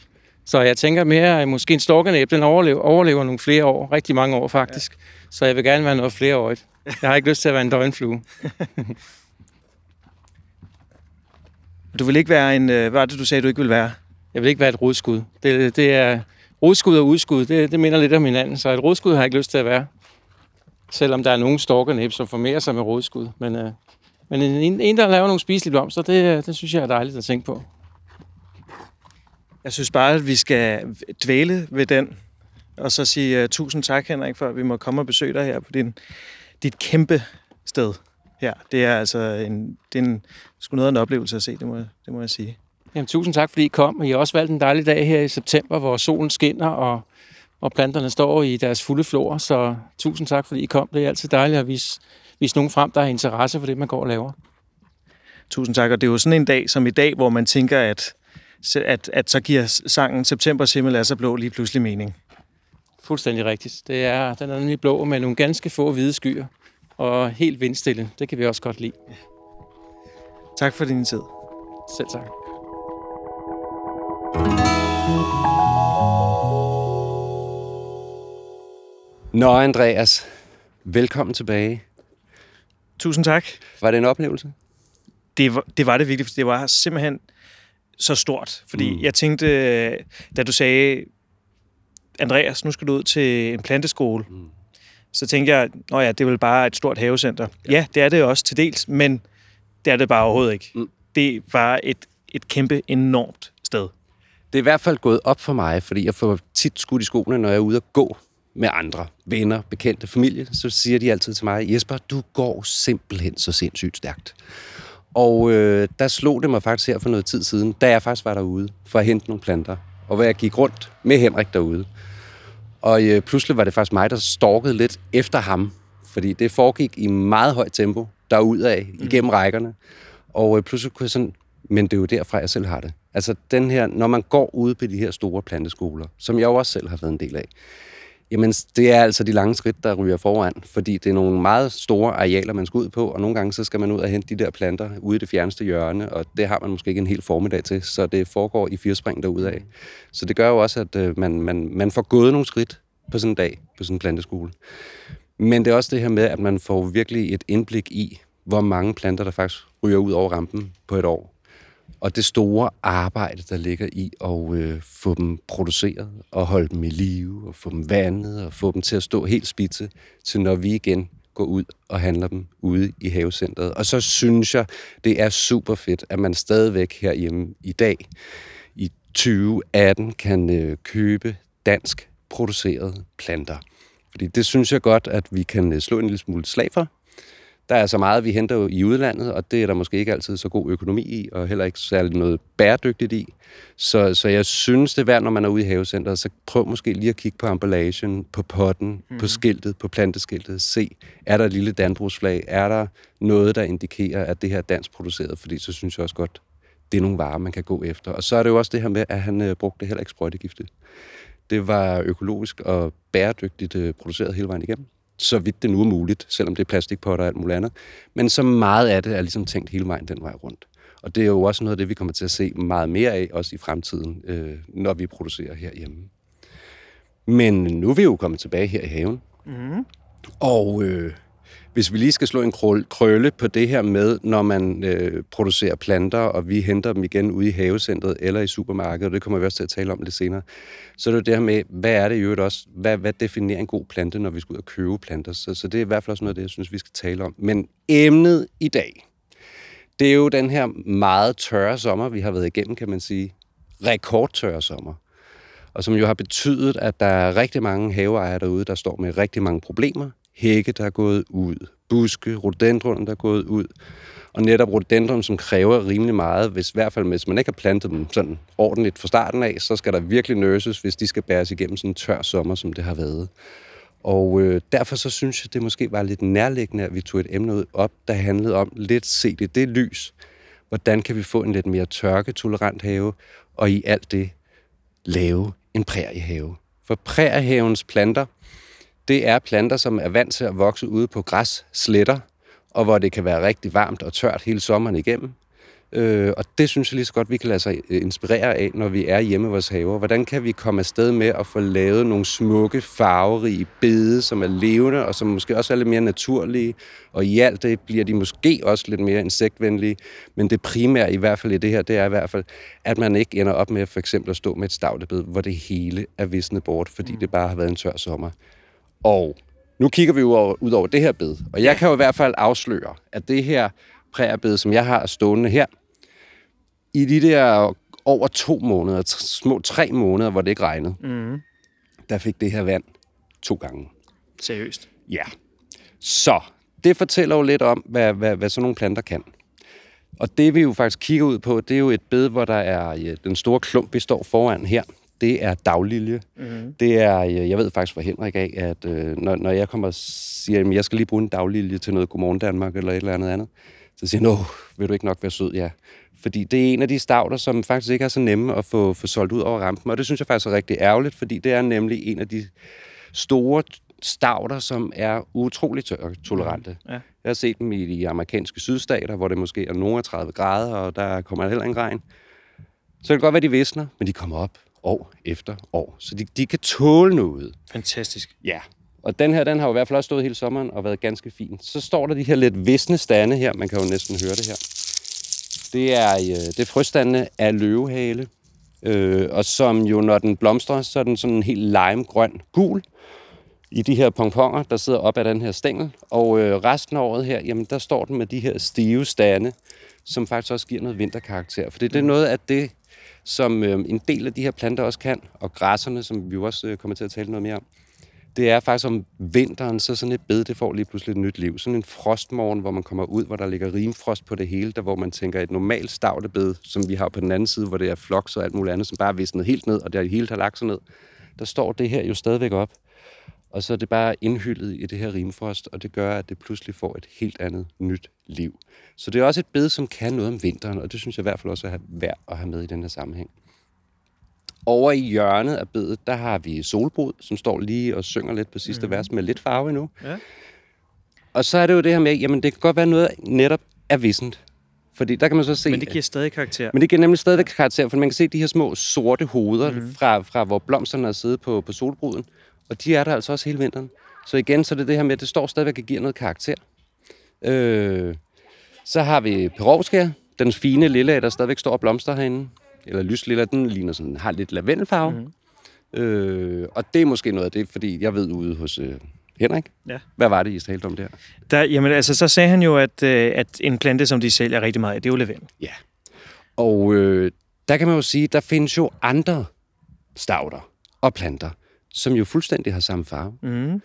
Så jeg tænker mere, at måske en storkenæb, den overlever, overlever nogle flere år. Rigtig mange år faktisk. Ja. Så jeg vil gerne være noget flereårigt. Jeg har ikke lyst til at være en døgnflue. Du vil ikke være en... øh, Hvad var det, du sagde, du ikke vil være? Jeg vil ikke være et rodskud. Det, det er rodskud og udskud. Det, det minder lidt om hinanden. Så et rodskud har jeg ikke lyst til at være. Selvom der er nogle storkernæb, som formerer sig med rodskud. Men, øh, men en, en, der laver nogle spiselige blomster, det, øh, det synes jeg er dejligt at tænke på. Jeg synes bare, at vi skal dvæle ved den, og så sige uh, tusind tak, Henrik, for at vi må komme og besøge dig her på din, dit kæmpe sted. her. det er altså en, det er en, sgu noget af en oplevelse at se, det må, det må jeg sige. Jamen, tusind tak, fordi I kom. I har også valgt en dejlig dag her i september, hvor solen skinner, og, og planterne står i deres fulde flor. Så tusind tak, fordi I kom. Det er altid dejligt at vise, vise nogen frem, der har interesse for det, man går og laver. Tusind tak, og det er jo sådan en dag som i dag, hvor man tænker, at, at, at så giver sangen September himmel er så blå lige pludselig mening. Fuldstændig rigtigt. Det er, den er nemlig blå med nogle ganske få hvide skyer, og helt vindstille. Det kan vi også godt lide. Tak for din tid. Selv tak. Nå, Andreas, velkommen tilbage. Tusind tak. Var det en oplevelse? det, var- det var det virkelig, for det var simpelthen så stort. Fordi Mm. jeg tænkte, da du sagde, Andreas, nu skal du ud til en planteskole, Mm. så tænkte jeg, nå ja, det er vel bare et stort havecenter. Ja, ja det er det også til dels, men det er det bare overhovedet ikke. Mm. Det var et, et kæmpe, enormt sted. Det er i hvert fald gået op for mig, fordi jeg får tit skudt i skoene, når jeg er ude at gå med andre, venner, bekendte, familie, så siger de altid til mig, Jesper, du går simpelthen så sindssygt stærkt. Og øh, der slog det mig faktisk her for noget tid siden, da jeg faktisk var derude for at hente nogle planter, og hvor jeg gik rundt med Henrik derude. Og øh, pludselig var det faktisk mig, der stalkede lidt efter ham, fordi det foregik i meget højt tempo derudad igennem rækkerne. Og øh, pludselig kunne jeg sådan, men det er jo derfra, jeg selv har det. Altså den her, når man går ude på de her store planteskoler, som jeg jo også selv har været en del af, jamen det er altså de lange skridt, der ryger foran, fordi det er nogle meget store arealer, man skal ud på, og nogle gange så skal man ud og hente de der planter ude i det fjerneste hjørne, og det har man måske ikke en hel formiddag til, så det foregår i fire spring derudad. Så det gør jo også, at øh, man, man, man får gået nogle skridt på sådan en dag, på sådan en planteskole. Men det er også det her med, at man får virkelig et indblik i, hvor mange planter, der faktisk ryger ud over rampen på et år. Og det store arbejde, der ligger i at øh, få dem produceret og holde dem i live og få dem vandet og få dem til at stå helt spidse, til når vi igen går ud og handler dem ude i havecentret. Og så synes jeg, det er super fedt, at man stadigvæk herhjemme i dag, i 2018, kan øh, købe dansk producerede planter. Fordi det synes jeg godt, at vi kan øh, slå en lille smule slag for. Der er så meget, vi henter jo i udlandet, og det er der måske ikke altid så god økonomi i, og heller ikke særlig noget bæredygtigt i. Så, så jeg synes, det er værd, når man er ude i havecenteret, så prøv måske lige at kigge på emballagen, på potten, mm. på skiltet, på planteskiltet. Se, er der et lille dannbrugsflag? Er der noget, der indikerer, at det her er dansk produceret? Fordi så synes jeg også godt, det er nogle varer, man kan gå efter. Og så er det jo også det her med, at han øh, brugte heller ikke sprøjtegifte. Det var økologisk og bæredygtigt øh, produceret hele vejen igennem. Så vidt det nu er muligt, selvom det er plastikpotter og alt muligt andet. Men så meget af det er ligesom tænkt hele vejen den vej rundt. Og det er jo også noget af det, vi kommer til at se meget mere af, også i fremtiden, øh, når vi producerer herhjemme. Men nu er vi jo kommet tilbage her i haven. Mm. Og øh, hvis vi lige skal slå en krølle på det her med, når man øh, producerer planter, og vi henter dem igen ude i havecentret eller i supermarkedet, og det kommer vi også til at tale om lidt senere, så er det jo det her med, hvad er det i øvrigt også, hvad, hvad definerer en god plante, når vi skal ud og købe planter? Så, så det er i hvert fald også noget af det, jeg synes, vi skal tale om. Men emnet i dag, det er jo den her meget tørre sommer, vi har været igennem, kan man sige. Rekordtørre sommer. Og som jo har betydet, at der er rigtig mange haveejere derude, der står med rigtig mange problemer. Hække, der er gået ud. Buske, rhododendron, der er gået ud. Og netop rhododendron, som kræver rimelig meget, hvis i hvert fald hvis man ikke har plantet dem sådan ordentligt fra starten af, så skal der virkelig nøses, hvis de skal bæres igennem sådan en tør sommer, som det har været. Og øh, derfor så synes jeg, det måske var lidt nærliggende, at vi tog et emne ud op, der handlede om lidt set i det lys. Hvordan kan vi få en lidt mere tørketolerant have, og i alt det lave en præriehave. For præriehavens planter, det er planter, som er vant til at vokse ude på græs, sletter, og hvor det kan være rigtig varmt og tørt hele sommeren igennem. Øh, og det synes jeg lige så godt, vi kan lade sig øh, inspirere af, når vi er hjemme i vores haver. Hvordan kan vi komme afsted med at få lavet nogle smukke, farverige bede, som er levende, og som måske også er lidt mere naturlige. Og i alt det bliver de måske også lidt mere insektvenlige. Men det primære i hvert fald i det her, det er i hvert fald, at man ikke ender op med for eksempel at stå med et stavtebed, hvor det hele er visnet bort, fordi det bare har været en tør sommer. Og nu kigger vi ud over det her bed, og jeg kan jo i hvert fald afsløre, at det her prægerbed, som jeg har stående her, i de der over to måneder, små tre måneder, hvor det ikke regnede, Mm. der fik det her vand to gange. Seriøst. Ja. Så det fortæller jo lidt om, hvad, hvad, hvad sådan nogle planter kan. Og det vi jo faktisk kigger ud på, det er jo et bed, hvor der er ja, den store klump, vi står foran her. Det er daglilje. Mm. Det er, øh, jeg ved faktisk fra Henrik af, at øh, når, når jeg kommer og siger, at jeg skal lige bruge en daglilje til noget Godmorgen Danmark eller et eller andet andet, så siger han, vil du ikke nok være sød? Ja. Fordi det er en af de stavter, som faktisk ikke er så nemme at få, få solgt ud over rampen. Og det synes jeg faktisk er rigtig ærgerligt, fordi det er nemlig en af de store stavter, som er utroligt tørketolerante. Ja. Jeg har set dem i de amerikanske sydstater, hvor det måske er nogle af 30 grader, og der kommer heller ingen regn. Så det kan godt være, de visner, men de kommer op år efter år. Så de, de kan tåle noget. Fantastisk. Ja. Og den her, den har jo i hvert fald også stået hele sommeren og været ganske fin. Så står der de her lidt visne stande her. Man kan jo næsten høre det her. Det er, øh, det er frøstandene af løvehale. Øh, og som jo, når den blomstrer, så er den sådan en helt limegrøn gul i de her pomponger, der sidder op ad den her stængel. Og øh, resten af året her, jamen der står den med de her stive stande, som faktisk også giver noget vinterkarakter. For det, det er noget af det, som øh, en del af de her planter også kan, og græsserne, som vi jo også øh, kommer til at tale noget mere om, det er faktisk om vinteren, så sådan et bed, det får lige pludselig et nyt liv. Sådan en frostmorgen, hvor man kommer ud, hvor der ligger rimfrost på det hele, der hvor man tænker et normalt stavtebed, som vi har på den anden side, hvor det er floks og alt muligt andet, som bare er visnet helt ned, og det hele har lagt sig ned. Der står det her jo stadigvæk op. Og så er det bare indhyldet i det her rimfrost, og det gør, at det pludselig får et helt andet nyt liv. Så det er også et bed, som kan noget om vinteren, og det synes jeg i hvert fald også er værd at have med i den her sammenhæng. Over i hjørnet af bedet, der har vi solbrud, som står lige og synger lidt på sidste mm. vers med lidt farve endnu. Ja. Og så er det jo det her med, jamen det kan godt være noget netop er vissent. Fordi der kan man så se... Men det giver stadig karakter. Men det giver nemlig stadigvæk karakter, for man kan se de her små sorte hoveder, mm. fra, fra hvor blomsterne er siddet på, på solbruden. Og de er der altså også hele vinteren. Så igen, så er det det her med, at det står stadigvæk og giver noget karakter. Øh, så har vi perovskær, den fine lille, der stadigvæk står og blomster herinde. Eller lyslilla, den ligner sådan, har lidt lavendelfarve. Mm. Øh, og det er måske noget af det, fordi jeg ved ude hos øh, Henrik. Ja. Hvad var det, I talte om der? Der, jamen, altså, så sagde han jo, at, øh, at en plante, som de sælger rigtig meget af, det er jo lavendel. Ja. Og øh, der kan man jo sige, der findes jo andre stavter og planter, som jo fuldstændig har samme farve, Mm.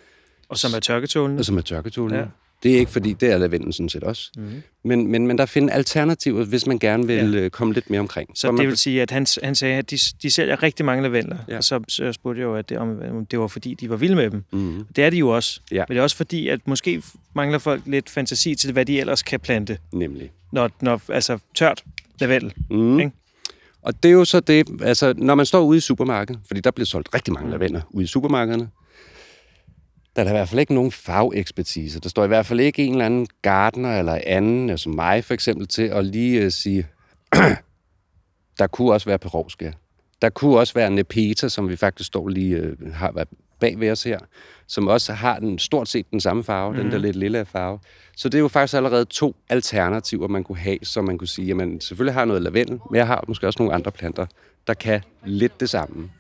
Og som er tørketålende. og som er tørketålende. Ja. Det er ikke fordi, det er lavendel sådan set også. Mhm. Men, men, men der findes alternativer, hvis man gerne vil ja. komme lidt mere omkring. Så Hvor det man, vil sige, at han, han sagde, at de, de sælger rigtig mange lavendler. Ja. Og så, så spurgte jeg jo, at det, om, om det var fordi, de var vilde med dem. mm, Det er de jo også. Ja. Men det er også fordi, at måske mangler folk lidt fantasi til, hvad de ellers kan plante. nemlig. Når, når altså tørt lavendel. Mm. Ikke? Og det er jo så det, altså når man står ude i supermarkedet, fordi der bliver solgt rigtig mange lavendler ude i supermarkederne, der er der i hvert fald ikke nogen fagekspertise. Der står i hvert fald ikke en eller anden gartner eller anden, altså mig for eksempel, til at lige uh, sige, der kunne også være perovskær. Der kunne også være nepeta, som vi faktisk står lige uh, har været bag ved os her, som også har den, stort set den samme farve, mm. den der lidt lille farve. Så det er jo faktisk allerede to alternativer, man kunne have, så man kunne sige, jamen selvfølgelig har noget lavendel, men jeg har måske også nogle andre planter, der kan lidt det samme.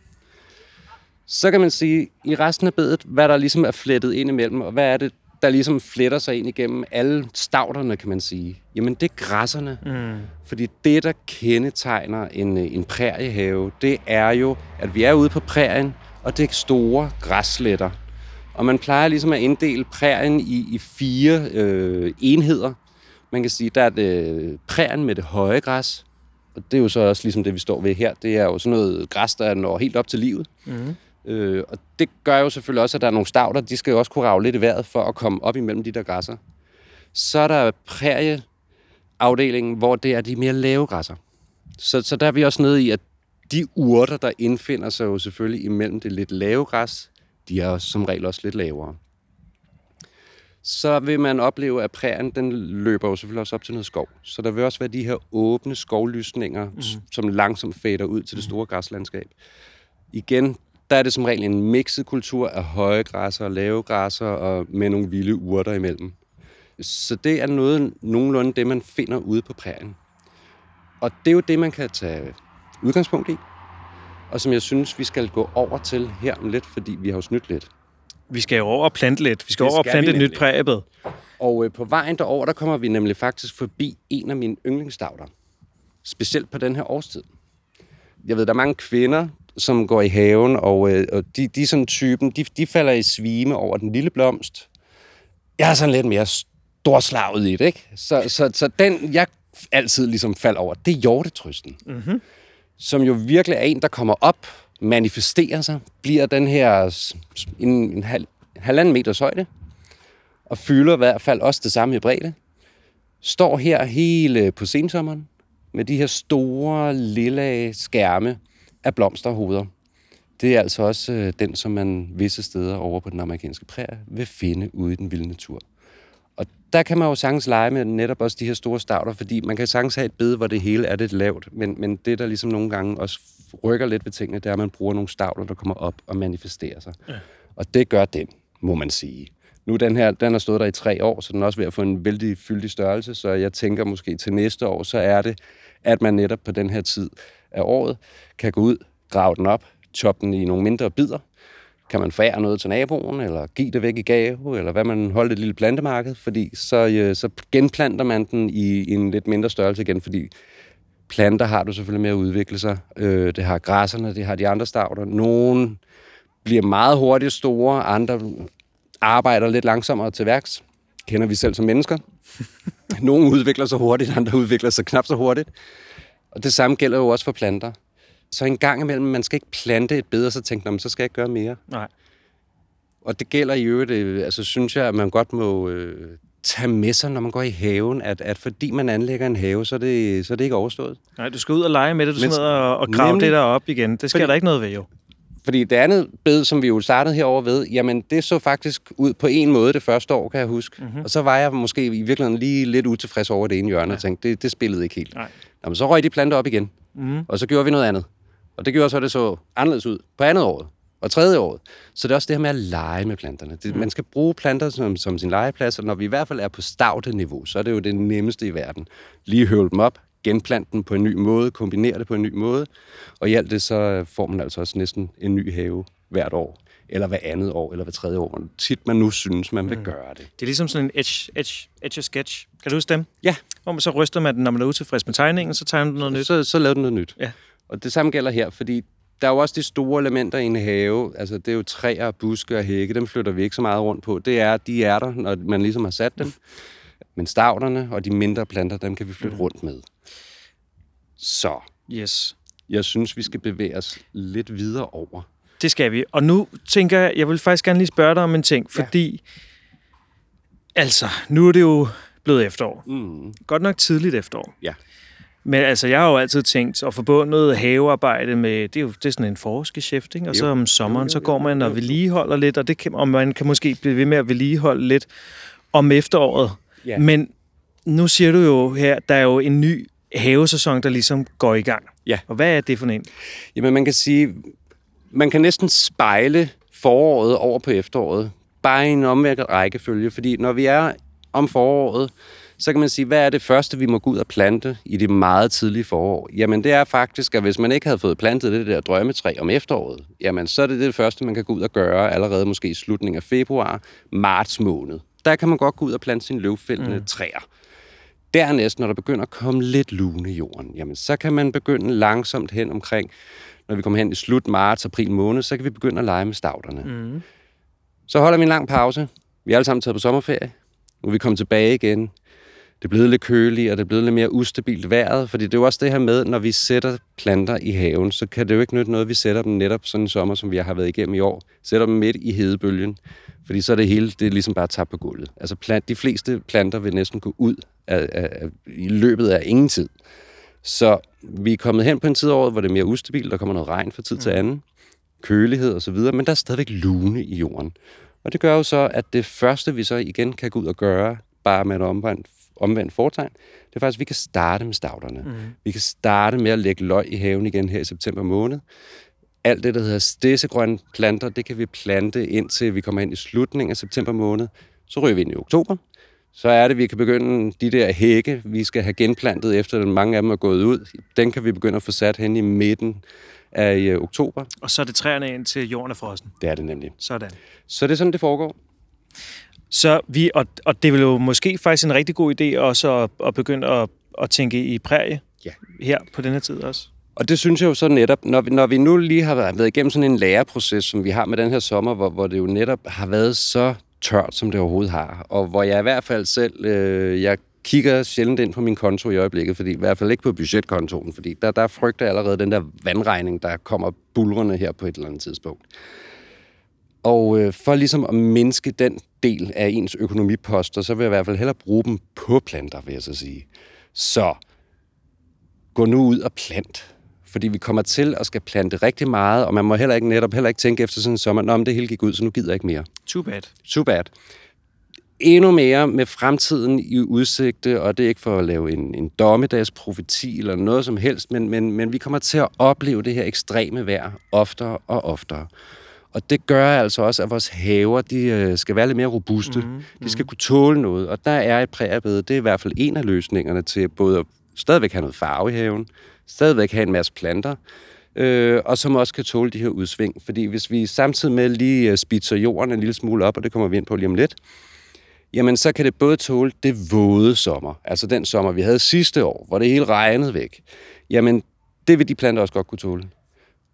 Så kan man sige, i resten af bedet, hvad der ligesom er flettet ind imellem, og hvad er det, der ligesom fletter sig ind igennem alle stavterne, kan man sige. Jamen, det er græsserne. Mm. Fordi det, der kendetegner en, en præriehave, det er jo, at vi er ude på prærien, og det er store græssletter. Og man plejer ligesom at inddele prærien i, i fire øh, enheder. Man kan sige, der er det prærien med det høje græs, og det er jo så også ligesom det, vi står ved her. Det er jo sådan noget græs, der når helt op til livet. Mm. Øh, og det gør jo selvfølgelig også, at der er nogle stavter, de skal jo også kunne rave lidt i vejret for at komme op imellem de der græsser. Så er der prærieafdelingen, hvor det er de mere lave græsser. Så, så der er vi også nede i, at de urter, der indfinder sig jo selvfølgelig imellem det lidt lave græs, de er som regel også lidt lavere. så vil man opleve, at prærien den løber jo selvfølgelig også op til noget skov. Så der vil også være de her åbne skovlysninger, mm. som langsomt fader ud til det store græslandskab. Igen, der er det som regel en mixet kultur af høje græsser og lave græsser og med nogle vilde urter imellem. Så det er noget nogenlunde det, man finder ude på prærien. Og det er jo det, man kan tage udgangspunkt i, og som jeg synes, vi skal gå over til her om lidt, fordi vi har jo snydt lidt. Vi skal jo over og plante lidt. Vi skal Det over og plante et nyt prægebed. Og øh, på vejen derover, der kommer vi nemlig faktisk forbi en af mine yndlingsstauder. Specielt på den her årstid. Jeg ved, der er mange kvinder, som går i haven, og, øh, og de, de er sådan typen, de, de falder i svime over den lille blomst. Jeg er sådan lidt mere storslaget i det, ikke? Så, så, så den, jeg altid ligesom falder over, det er hjortetrysten. Mm-hmm. Som jo virkelig er en, der kommer op, manifesterer sig, bliver den her en, en halv, halvanden meters højde, og fylder i hvert fald også det samme i bredde. Står her hele på sensommeren med de her store, lille skærme af blomsterhoveder. Det er altså også øh, den, som man visse steder over på den amerikanske prærie vil finde ude i den vilde natur. Der kan man jo sagtens lege med netop også de her store stavter, fordi man kan sagtens have et bed, hvor det hele er lidt lavt, men, men det, der ligesom nogle gange også rykker lidt ved tingene, det er, at man bruger nogle stavter, der kommer op og manifesterer sig. Ja. Og det gør den, må man sige. Nu den her, den har stået der i tre år, så den er også ved at få en vældig fyldig størrelse, så jeg tænker måske til næste år, så er det, at man netop på den her tid af året kan gå ud, grave den op, choppe den i nogle mindre bidder, kan man forære noget til naboen, eller give det væk i gave, eller hvad man holder et lille plantemarked, fordi så, øh, så genplanter man den i, i en lidt mindre størrelse igen, fordi planter har du selvfølgelig med at udvikle sig. Øh, det har græsserne, det har de andre stavter. Nogle bliver meget hurtigt store, andre arbejder lidt langsommere til værks. Kender vi selv som mennesker. Nogle udvikler sig hurtigt, andre udvikler sig knap så hurtigt. Og det samme gælder jo også for planter. Så en gang imellem, man skal ikke plante et bed, og så tænke, "Nå, men så skal jeg ikke gøre mere. Nej. Og det gælder i øvrigt, øh, altså synes jeg, at man godt må øh, tage med sig, når man går i haven, at, at fordi man anlægger en have, så er det, så er det ikke overstået. Nej, du skal ud og lege med det. Du skal ned og, og grave Nemlig. det der op igen. Det skal Fordi- der ikke noget ved, jo. Fordi det andet bed, som vi jo startede herover ved, jamen det så faktisk ud på en måde det første år, kan jeg huske. Mhm. Mm-hmm. Og så var jeg måske i virkeligheden lige lidt utilfreds over det ene hjørne, ja. og tænkte, det, det spillede ikke helt. Nej. Jamen, så røg de planter op igen, Mhm. mm. og så gjorde vi noget andet. Og det gjorde så, at det så anderledes ud på andet året og tredje året. Så det er også det her med at lege med planterne. Det, mm. Man skal bruge planter som, som sin legeplads, og når vi i hvert fald er på stavte-niveau, så er det jo det nemmeste i verden. Lige høvle dem op, genplante dem på en ny måde, kombinere det på en ny måde, og i alt det så får man altså også næsten en ny have hvert år, eller hver andet år, eller hver tredje år, hvor tit man nu synes, man vil mm. gøre det. Det er ligesom sådan en edge, edge, edge sketch. Kan du huske dem? Ja, Hvor man så ryster man den, når man er utilfreds med tegningen, så tegner du noget nyt. så, så lavede den noget nyt. Ja. Og det samme gælder her, fordi der er jo også de store elementer i en have. Altså, det er jo træer, buske og hække. Dem flytter vi ikke så meget rundt på. Det er, de er der, når man ligesom har sat dem. Men stavterne og de mindre planter, dem kan vi flytte rundt med. Så Yes. jeg synes, vi skal bevæge os lidt videre over. Det skal vi. Og nu tænker jeg, jeg vil faktisk gerne lige spørge dig om en ting, fordi altså, nu er det jo blevet efterår. Mm. Godt nok tidligt efterår. Ja. Men altså, jeg har jo altid tænkt at forbundet havearbejde med, det er jo det er sådan en forårsgeschæft, ikke? Og så Jo. om sommeren, så går man og vedligeholder lidt, og, det kan, og man kan måske blive ved med at vedligeholde lidt om efteråret. Ja. Men nu siger du jo her, der er jo en ny havesæson, der ligesom går i gang. Ja. Og hvad er det for en? Jamen, man kan sige, man kan næsten spejle foråret over på efteråret, bare i en omvendt rækkefølge, fordi når vi er om foråret, så kan man sige, hvad er det første, vi må gå ud og plante i det meget tidlige forår? Jamen, det er faktisk, at hvis man ikke havde fået plantet det der drømmetræ om efteråret, jamen, så er det det første, man kan gå ud og gøre allerede måske i slutningen af februar, marts måned. Der kan man godt gå ud og plante sine løvfældende mm. træer. Dernæst, når der begynder at komme lidt lune i jorden, jamen, så kan man begynde langsomt hen omkring, når vi kommer hen i slut marts, april måned, så kan vi begynde at lege med stavterne. Mm. Så holder vi en lang pause. Vi er alle sammen taget på sommerferie. Nu er vi kommet tilbage igen. Det er blevet lidt køligt, og det er blevet lidt mere ustabilt vejret, fordi det er jo også det her med, når vi sætter planter i haven, så kan det jo ikke nytte noget, at vi sætter dem netop sådan en sommer, som vi har været igennem i år. Sætter dem midt i hedebølgen, fordi så er det hele, det er ligesom bare tabt på gulvet. Altså plant, de fleste planter vil næsten gå ud af, af, af, i løbet af ingen tid. Så vi er kommet hen på en tid af året, hvor det er mere ustabilt, der kommer noget regn fra tid til anden, kølighed og så videre, men der er stadigvæk lune i jorden. Og det gør jo så, at det første, vi så igen kan gå ud og gøre, bare med et omvendt, omvendt fortegn, det er faktisk, at vi kan starte med stavterne. Mm. Vi kan starte med at lægge løg i haven igen her i september måned. Alt det, der hedder stedsegrønne planter, det kan vi plante indtil vi kommer ind i slutningen af september måned. Så ryger vi ind i oktober. Så er det, at vi kan begynde de der hække, vi skal have genplantet, efter at mange af dem er gået ud. Den kan vi begynde at få sat hen i midten af øh, oktober. Og så er det træerne ind til jorden er frossen. Det er det nemlig. Sådan. Så det er sådan, det foregår. Så vi, og, og det vil jo måske faktisk en rigtig god idé også at, at begynde at, at tænke i prærie Ja. her på denne tid også. Og det synes jeg jo så netop, når vi, når vi nu lige har været igennem sådan en læreproces, som vi har med den her sommer, hvor, hvor det jo netop har været så tørt, som det overhovedet har, og hvor jeg i hvert fald selv, øh, jeg kigger sjældent ind på min konto i øjeblikket, fordi i hvert fald ikke på budgetkontoen, fordi der, der frygter jeg allerede den der vandregning, der kommer bulrende her på et eller andet tidspunkt. Og øh, for ligesom at mindske den del af ens økonomiposter, så vil jeg i hvert fald hellere bruge dem på planter, vil jeg så sige. Så gå nu ud og plant. Fordi vi kommer til at skal plante rigtig meget, og man må heller ikke netop heller ikke tænke efter sådan en sommer, men det hele gik ud, så nu gider jeg ikke mere. Too bad. Too bad. Endnu mere med fremtiden i udsigte, og det er ikke for at lave en, en dommedagsprofeti eller noget som helst, men, men, men vi kommer til at opleve det her ekstreme vejr oftere og oftere. Og det gør altså også, at vores haver de, øh, skal være lidt mere robuste. Mm-hmm. De skal kunne tåle noget, og der er et prægerbed. Det er i hvert fald en af løsningerne til både at stadigvæk have noget farve i haven, stadigvæk have en masse planter, øh, og som også kan tåle de her udsving. Fordi hvis vi samtidig med lige øh, spidser jorden en lille smule op, og det kommer vi ind på lige om lidt, jamen så kan det både tåle det våde sommer, altså den sommer, vi havde sidste år, hvor det hele regnede væk. Jamen, det vil de planter også godt kunne tåle.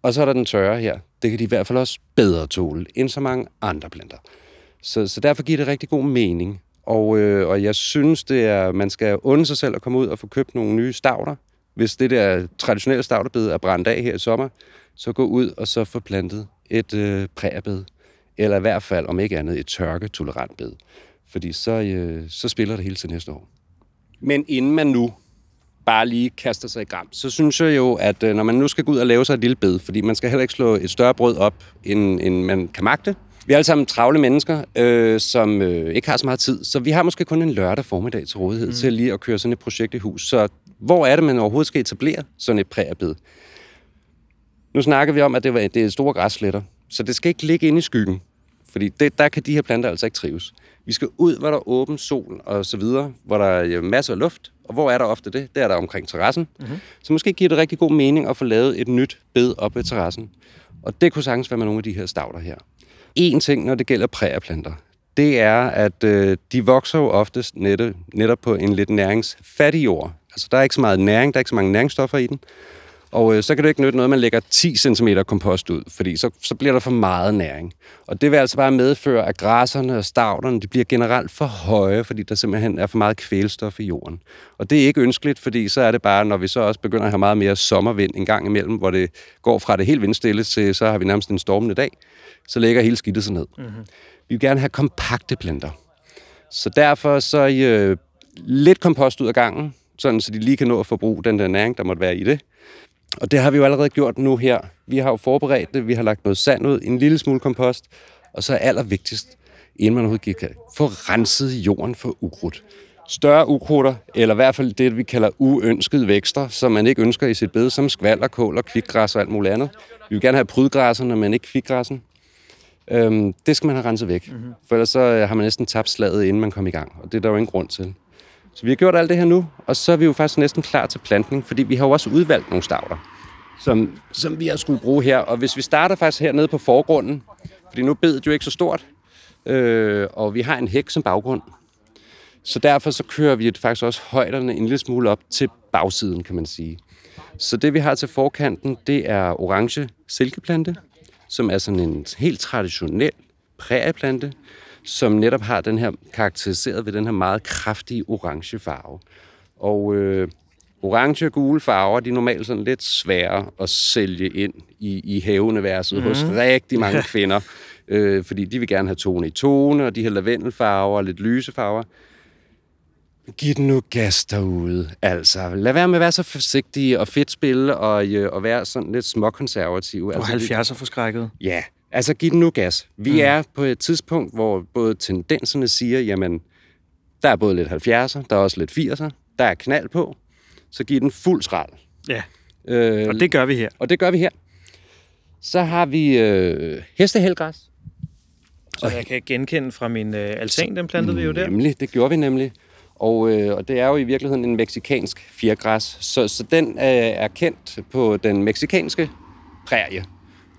Og så er der den tørre her. Det kan de i hvert fald også bedre tåle end så mange andre planter. Så, så derfor giver det rigtig god mening. Og, øh, og jeg synes, det er, man skal unde sig selv at komme ud og få købt nogle nye stavter. Hvis det der traditionelle stavterbed er brændt af her i sommer, så gå ud og så få plantet et øh, præbed. Eller i hvert fald, om ikke andet, et tørketolerant bed. Fordi så, øh, så spiller det hele til næste år. Men inden man nu bare lige kaster sig i gram, så synes jeg jo, at øh, når man nu skal gå ud og lave sig et lille bed, fordi man skal heller ikke slå et større brød op, end, end man kan magte. Vi er alle sammen travle mennesker, øh, som øh, ikke har så meget tid, så vi har måske kun en lørdag formiddag til rådighed mm. til lige at køre sådan et projekt i hus. Så hvor er det, man overhovedet skal etablere sådan et prægerbed? Nu snakker vi om, at det, var, det er store græssletter, så det skal ikke ligge inde i skyggen, fordi det, der kan de her planter altså ikke trives. Vi skal ud, hvor der er åben sol og så videre, hvor der er masser af luft. Og hvor er der ofte det? Det er der omkring terrassen. Mm-hmm. Så måske giver det rigtig god mening at få lavet et nyt bed op ved terrassen. Og det kunne sagtens være med nogle af de her stavter her. En ting, når det gælder prægerplanter, det er, at øh, de vokser jo oftest netop, netop på en lidt næringsfattig jord. Altså, der er ikke så meget næring, der er ikke så mange næringsstoffer i den. Og øh, så kan det ikke nytte noget, at man lægger 10 cm kompost ud, fordi så, så bliver der for meget næring. Og det vil altså bare medføre, at græsserne og stavterne de bliver generelt for høje, fordi der simpelthen er for meget kvælstof i jorden. Og det er ikke ønskeligt, fordi så er det bare, når vi så også begynder at have meget mere sommervind en gang imellem, hvor det går fra det helt vindstille til, så har vi nærmest en stormende dag, så lægger hele skidtet sig ned. Mm-hmm. Vi vil gerne have kompakte planter. Så derfor så øh, lidt kompost ud af gangen, sådan så de lige kan nå at forbruge den der næring, der måtte være i det. Og det har vi jo allerede gjort nu her. Vi har jo forberedt det, vi har lagt noget sand ud, en lille smule kompost, og så er allervigtigst, inden man overhovedet kan få renset jorden for ukrudt. Større ukrudter, eller i hvert fald det, vi kalder uønskede vækster, som man ikke ønsker i sit bed, som skvalder, kål og kvikgræs og alt muligt andet. Vi vil gerne have prydgræsserne, men ikke kvikgræssen. Øhm, det skal man have renset væk, mm-hmm. for ellers så øh, har man næsten tabt slaget, inden man kommer i gang, og det er der jo ingen grund til. Så vi har gjort alt det her nu, og så er vi jo faktisk næsten klar til plantning, fordi vi har jo også udvalgt nogle stavter, som, som vi har skulle bruge her. Og hvis vi starter faktisk hernede på forgrunden, fordi nu bedet jo ikke så stort, øh, og vi har en hæk som baggrund, så derfor så kører vi faktisk også højderne en lille smule op til bagsiden, kan man sige. Så det vi har til forkanten, det er orange silkeplante, som er sådan en helt traditionel prærieplante, som netop har den her karakteriseret ved den her meget kraftige orange farve. Og øh, orange og gule farver, de er normalt sådan lidt svære at sælge ind i, i haveuniverset mm. hos rigtig mange kvinder. Øh, fordi de vil gerne have tone i tone, og de her lavendelfarver og lidt lyse farver. Giv den nu gas derude, altså. Lad være med at være så forsigtige og fedt spille og, øh, og være sådan lidt småkonservative. Og altså, 70'er forskrækket. Ja, Altså, giv den nu gas. Vi mm. er på et tidspunkt, hvor både tendenserne siger, jamen, der er både lidt 70'er, der er også lidt 80'er, der er knald på, så giv den fuld skrald. Ja, Øh, og det gør vi her. og det gør vi her. Så har vi øh, hestehelgræs. Så jeg kan genkende fra min øh, altan, den plantede vi jo der. Nemlig, det gjorde vi nemlig. Og, øh, og det er jo i virkeligheden en meksikansk fjergræs, så, så den øh, er kendt på den meksikanske prærie.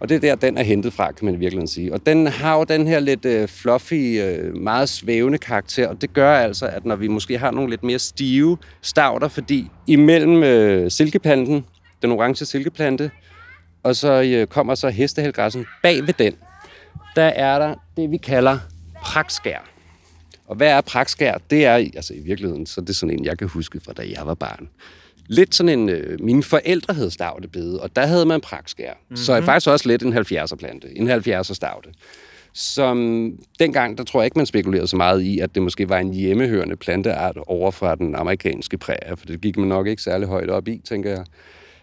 Og det er der, den er hentet fra, kan man i virkeligheden sige. Og den har jo den her lidt øh, fluffy, øh, meget svævende karakter, og det gør altså, at når vi måske har nogle lidt mere stive stavter, fordi imellem øh, silkeplanten, den orange silkeplante, og så øh, kommer så hestehelgræssen bag ved den, der er der det, vi kalder prakskær. Og hvad er prakskær? Det er, altså i virkeligheden, så er det sådan en, jeg kan huske fra da jeg var barn. Lidt sådan en, øh, mine forældre havde stavtebede, og der havde man prakskær. Mm-hmm. Så er faktisk også lidt en 70'er plante, en 70'er stavte. Som dengang, der tror jeg ikke, man spekulerede så meget i, at det måske var en hjemmehørende planteart over fra den amerikanske prærie, for det gik man nok ikke særlig højt op i, tænker jeg.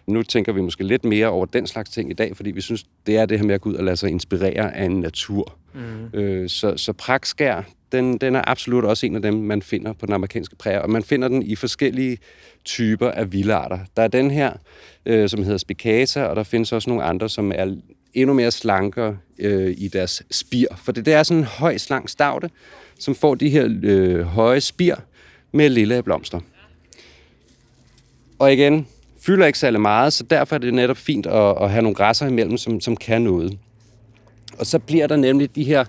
Nu tænker vi måske lidt mere over den slags ting i dag, fordi vi synes, det er det her med at gå ud og lade sig inspirere af en natur. Mm. Øh, så, så prakskær, den, den er absolut også en af dem, man finder på den amerikanske prærie, og man finder den i forskellige typer af vildarter. Der er den her, øh, som hedder spicata, og der findes også nogle andre, som er endnu mere slanker øh, i deres spir. For det, det er sådan en høj, slank stavte, som får de her øh, høje spir med lille blomster. Og igen, fylder ikke særlig meget, så derfor er det netop fint at, at have nogle græsser imellem, som, som kan noget. Og så bliver der nemlig de her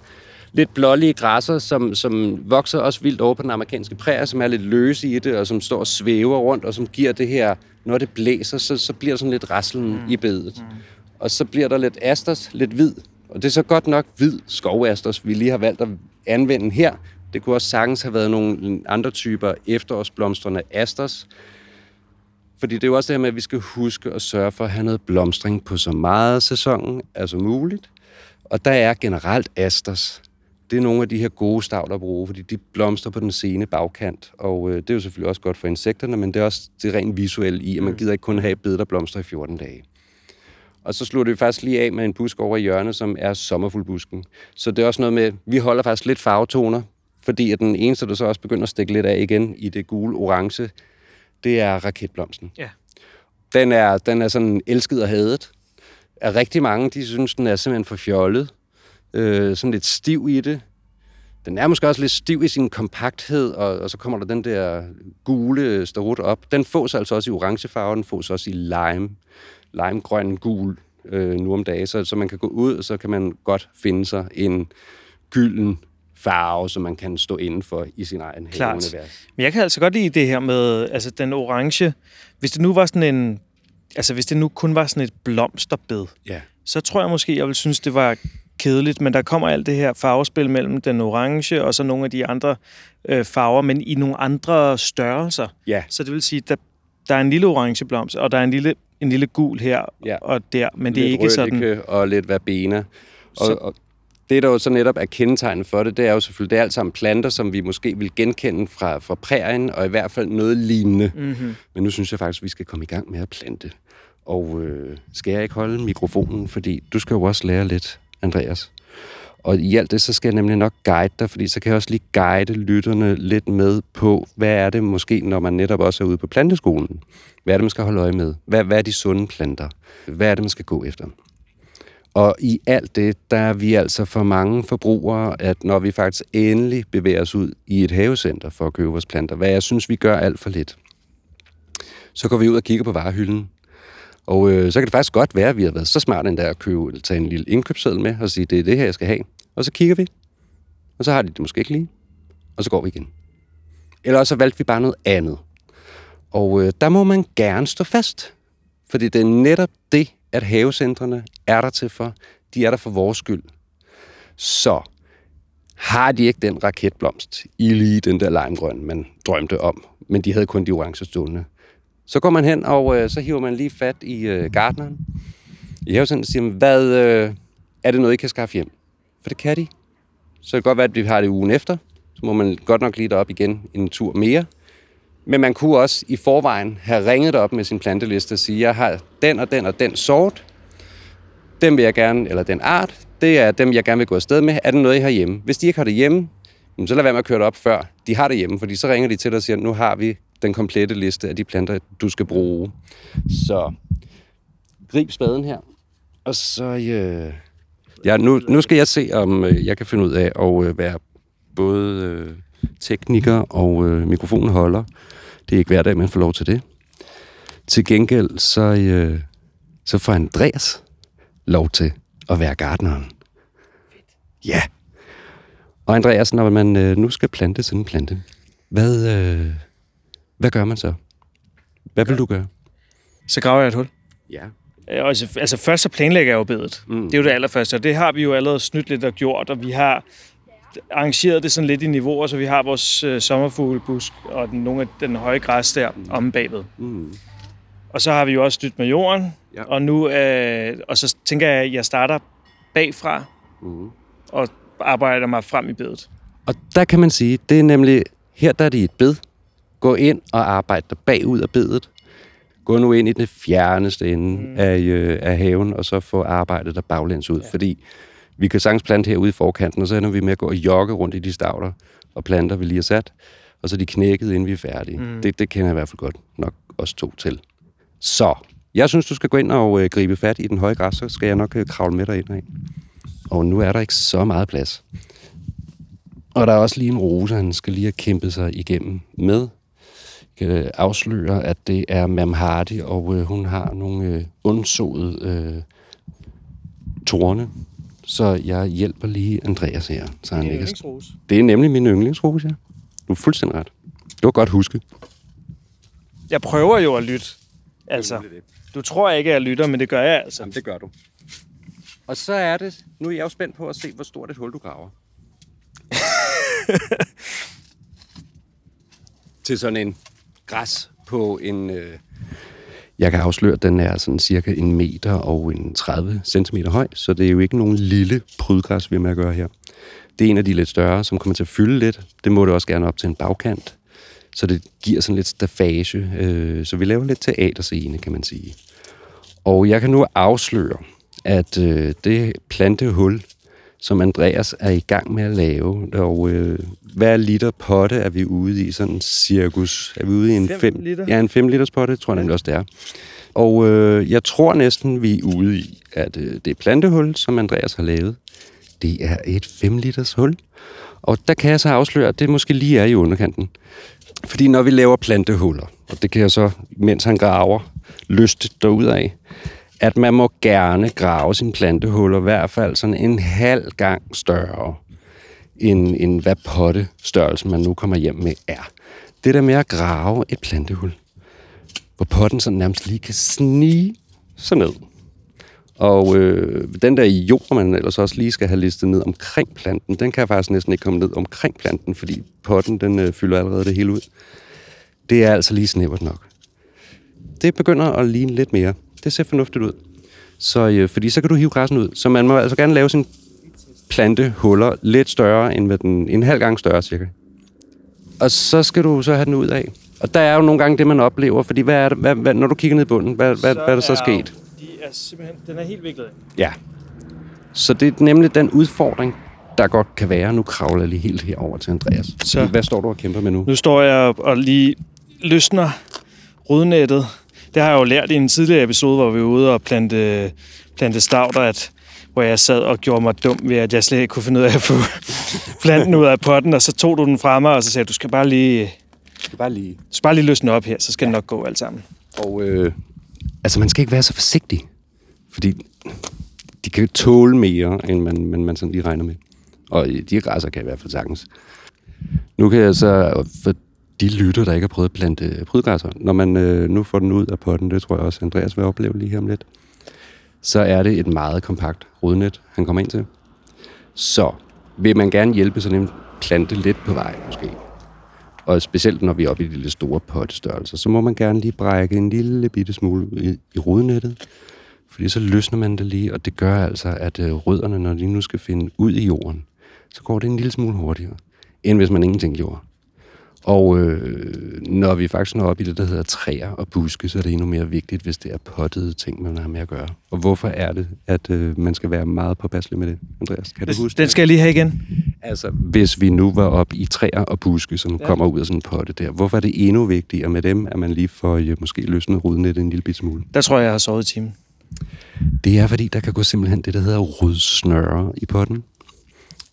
lidt blålige græsser, som, som vokser også vildt over på den amerikanske prærie, som er lidt løse i det, og som står og svæver rundt, og som giver det her, når det blæser, så, så bliver der sådan lidt raslen mm. i bedet. Mm. Og så bliver der lidt asters, lidt hvid. Og det er så godt nok hvid skovasters, vi lige har valgt at anvende her. Det kunne også sagtens have været nogle andre typer efterårsblomstrende asters. Fordi det er jo også det her med, at vi skal huske at sørge for at have noget blomstring på så meget af sæsonen altså muligt. Og der er generelt asters. Det er nogle af de her gode stavler at bruge, fordi de blomstrer på den sene bagkant. Og øh, det er jo selvfølgelig også godt for insekterne, men det er også det rent visuelle i, at man gider ikke kun have bed, der blomstrer i 14 dage. Og så slutter vi faktisk lige af med en busk over i hjørnet, som er sommerfuldbusken. Så det er også noget med, vi holder faktisk lidt farvetoner, fordi at den eneste, der så også begynder at stikke lidt af igen i det gule-orange, det er raketblomsten. Ja. Den er, den er sådan elsket og hadet. Er rigtig mange, de synes, den er simpelthen for fjollet. Øh, sådan lidt stiv i det. Den er måske også lidt stiv i sin kompakthed, og, og så kommer der den der gule starut op. Den fås altså også i orange farve, den fås også i lime, limegrøn gul øh, nu om dagen. Så, så man kan gå ud, og så kan man godt finde sig en gylden farve, som man kan stå indenfor i sin egen Klart. Men jeg kan altså godt lide det her med altså den orange. Hvis det nu var sådan en... Altså hvis det nu kun var sådan et blomsterbed, Ja. så tror jeg måske, jeg vil synes, det var kedeligt, men der kommer alt det her farvespil mellem den orange og så nogle af de andre øh, farver, men i nogle andre størrelser. Ja. Så det vil sige, der, der er en lille orange blomst, og der er en lille, en lille gul her Ja. og der, men det er ikke sådan... og lidt verbena. Og, Så- og det, der jo så netop er kendetegnet for det, det er jo selvfølgelig, det er alt sammen planter, som vi måske vil genkende fra, fra prærien, og i hvert fald noget lignende. Mm-hmm. Men nu synes jeg faktisk, at vi skal komme i gang med at plante. Og øh, skal jeg ikke holde mikrofonen, fordi du skal jo også lære lidt, Andreas. Og i alt det, så skal jeg nemlig nok guide dig, fordi så kan jeg også lige guide lytterne lidt med på, hvad er det måske, når man netop også er ude på planteskolen? Hvad er det, man skal holde øje med? Hvad, hvad er de sunde planter? Hvad er det, man skal gå efter? Og i alt det, der er vi altså for mange forbrugere, at når vi faktisk endelig bevæger os ud i et havecenter for at købe vores planter, hvad jeg synes, vi gør alt for lidt, så går vi ud og kigger på varehylden. Og øh, så kan det faktisk godt være, at vi har været så smarte endda at købe, eller tage en lille indkøbsseddel med og sige, det er det her, jeg skal have. Og så kigger vi, og så har de det måske ikke lige, og så går vi igen. Eller så valgte vi bare noget andet. Og øh, der må man gerne stå fast. Fordi det er netop det, at havecentrene er der til for. De er der for vores skyld. Så har de ikke den raketblomst i lige den der limegrøn, man drømte om, men de havde kun de orange stående. Så går man hen, og øh, så hiver man lige fat i øh, gardneren. I havecenteret siger man, hvad øh, er det noget, I kan skaffe hjem? For det kan de. Så det kan godt være, at vi har det ugen efter. Så må man godt nok lige derop igen en tur mere. Men man kunne også i forvejen have ringet op med sin planteliste og sige, jeg har den og den og den sort. Den vil jeg gerne, eller den art, det er dem, jeg gerne vil gå afsted med. Er det noget, I har hjemme? Hvis de ikke har det hjemme, så lad være med at køre det op før. De har det hjemme, fordi så ringer de til dig og siger, nu har vi den komplette liste af de planter, du skal bruge. Så grib spaden her. Og så... Øh, ja, nu, nu skal jeg se, om øh, jeg kan finde ud af at øh, være både øh, tekniker og øh, mikrofonholder. Det er ikke hver dag, man får lov til det. Til gengæld, så, øh, så får Andreas lov til at være gartneren. Ja. Og Andreas, når man øh, nu skal plante sådan en plante, hvad, øh, hvad gør man så? Hvad vil du gøre? Så graver jeg et hul. Ja. Altså, altså først så planlægger jeg jo bedet. Mm. Det er jo det allerførste, og det har vi jo allerede snydt lidt og gjort, og vi har arrangeret det sådan lidt i niveauer, så vi har vores øh, sommerfuglebusk og den, nogle af den høje græs der mm. om bagved. Mm. Og så har vi jo også snydt med jorden, Ja. ja. og nu øh, og så tænker jeg, at jeg starter bagfra Mm. og arbejder mig frem i bedet. Og der kan man sige, det er nemlig, her der er det et bed. Gå ind og arbejde dig bagud af bedet. Gå nu ind i det fjerneste ende mm. af, øh, af haven, og så få arbejdet der baglæns ud. Ja. Fordi vi kan sagtens plante herude i forkanten, og så ender vi med at gå og jogge rundt i de stavler og planter, vi lige har sat. Og så er de knækket, inden vi er færdige. Mm. Det, det kender jeg i hvert fald godt nok os to til. Så, jeg synes, du skal gå ind og øh, gribe fat i den høje græs, så skal jeg nok øh, kravle med dig ind af. Og nu er der ikke så meget plads. Og der er også lige en rose, han skal lige have kæmpet sig igennem med. Jeg kan afsløre, at det er Mam Hardy, og øh, hun har nogle øh, undsåede øh, torne. Så jeg hjælper lige Andreas her. Så han ikke er... Det er nemlig min yndlingsrose, ja. Du er fuldstændig ret. Det var godt husket. Jeg prøver jo at lytte. Altså, du tror ikke, at jeg lytter, men det gør jeg altså. Jamen, det gør du. Og så er det... Nu er jeg jo spændt på at se, hvor stort et hul du graver. Til sådan en græs på en... Øh, jeg kan afsløre, at den er sådan cirka en meter og en 30 cm høj, så det er jo ikke nogen lille prydgræs, vi har med at gøre her. Det er en af de lidt større, som kommer til at fylde lidt. Det må det også gerne op til en bagkant. Så det giver sådan lidt stafage. Øh, så vi laver lidt teaterscene, kan man sige. Og jeg kan nu afsløre, at øh, det plantehul, som Andreas er i gang med at lave, og øh, hver liter potte er vi ude i sådan cirkus. Er vi ude i en Fem 5 liter? Ja, en 5 liters potte, tror jeg nemlig også, det er. Og øh, jeg tror næsten, vi er ude i, at øh, det plantehul, som Andreas har lavet, det er et 5 liters hul. Og der kan jeg så afsløre, at det måske lige er i underkanten. Fordi når vi laver plantehuller, og det kan jeg så, mens han graver, lyst af, at man må gerne grave sine plantehuller i hvert fald sådan en halv gang større, end, end hvad pottestørrelsen man nu kommer hjem med er. Det der med at grave et plantehul, hvor potten sådan nærmest lige kan snige sig ned. Og øh, den der jord, man ellers også lige skal have listet ned omkring planten, den kan faktisk næsten ikke komme ned omkring planten, fordi potten den øh, fylder allerede det hele ud. Det er altså lige snævert nok. Det begynder at ligne lidt mere. Det ser fornuftigt ud. Så, øh, fordi så kan du hive græssen ud. Så man må altså gerne lave sin plantehuller lidt større, end hvad den, en halv gang større cirka. Og så skal du så have den ud af. Og der er jo nogle gange det, man oplever, fordi hvad er det, hvad, hvad, når du kigger ned i bunden, hvad, hvad, hvad er der så sket? De er simpelthen, den er helt viklet. Ja. Så det er nemlig den udfordring, der godt kan være. Nu kravler jeg lige helt herover til Andreas. Så. Hvad står du og kæmper med nu? Nu står jeg og- og lige løsner rodnettet. Det har jeg jo lært i en tidligere episode, hvor vi var ude og plante, plante stavter, at, hvor jeg sad og gjorde mig dum ved, at jeg slet ikke kunne finde ud af at få planten ud af potten, og så tog du den fra mig, og så sagde du, du skal bare lige, Jeg skal bare lige... du skal bare lige løsne op her, så skal ja. det nok gå alt sammen. Og øh, altså, man skal ikke være så forsigtig, fordi de kan tåle mere, end man, man, man sådan lige regner med. Og øh, de græsser kan i hvert fald sagtens. Nu kan jeg så, for de lytter, der ikke har prøvet at plante øh, prydgræsser, når man øh, nu får den ud af potten, det tror jeg også, Andreas vil opleve lige her om lidt, så er det et meget kompakt rodnet, han kommer ind til. Så vil man gerne hjælpe sådan en plante lidt på vej, måske. Og specielt når vi er oppe i de lidt store pottestørrelser, så må man gerne lige brække en lille bitte smule i, i rodnettet. Fordi så løsner man det lige, og det gør altså, at øh, rødderne, når de nu skal finde ud i jorden, så går det en lille smule hurtigere, end hvis man ingenting gjorde. Og øh, når vi faktisk når op i det, der hedder træer og buske, så er det endnu mere vigtigt, hvis det er pottede ting, man har med at gøre. Og hvorfor er det, at øh, man skal være meget påpasselig med det, Andreas? Kan du huske Den skal jeg lige have igen. Altså, hvis vi nu var op i træer og buske, som ja. kommer ud af sådan en potte der, hvorfor er det endnu vigtigere med dem, at man lige får øh, måske løsnet rudnet en lille bit smule? Der tror jeg, jeg har sovet i timen. Det er, fordi der kan gå simpelthen det, der hedder rodsnøre i potten.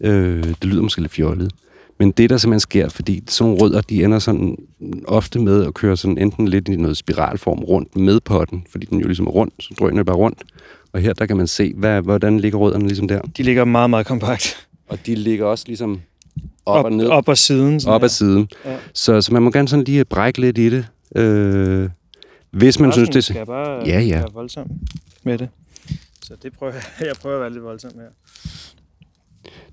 Øh, det lyder måske lidt fjollet. Men det, der simpelthen sker, fordi sådan rødder, de ender sådan ofte med at køre sådan enten lidt i noget spiralform rundt med potten, fordi den jo ligesom er rundt, så drøner bare rundt. Og her, der kan man se, hvad, hvordan ligger rødderne ligesom der. De ligger meget, meget kompakt. Og de ligger også ligesom op, op og ned. Op ad siden. op ad siden. Ja. Så, så man må gerne sådan lige brække lidt i det. Øh, hvis man synes, det skal bare Ja, ja. være voldsom med det. Så det prøver jeg. Jeg prøver at være lidt voldsom her.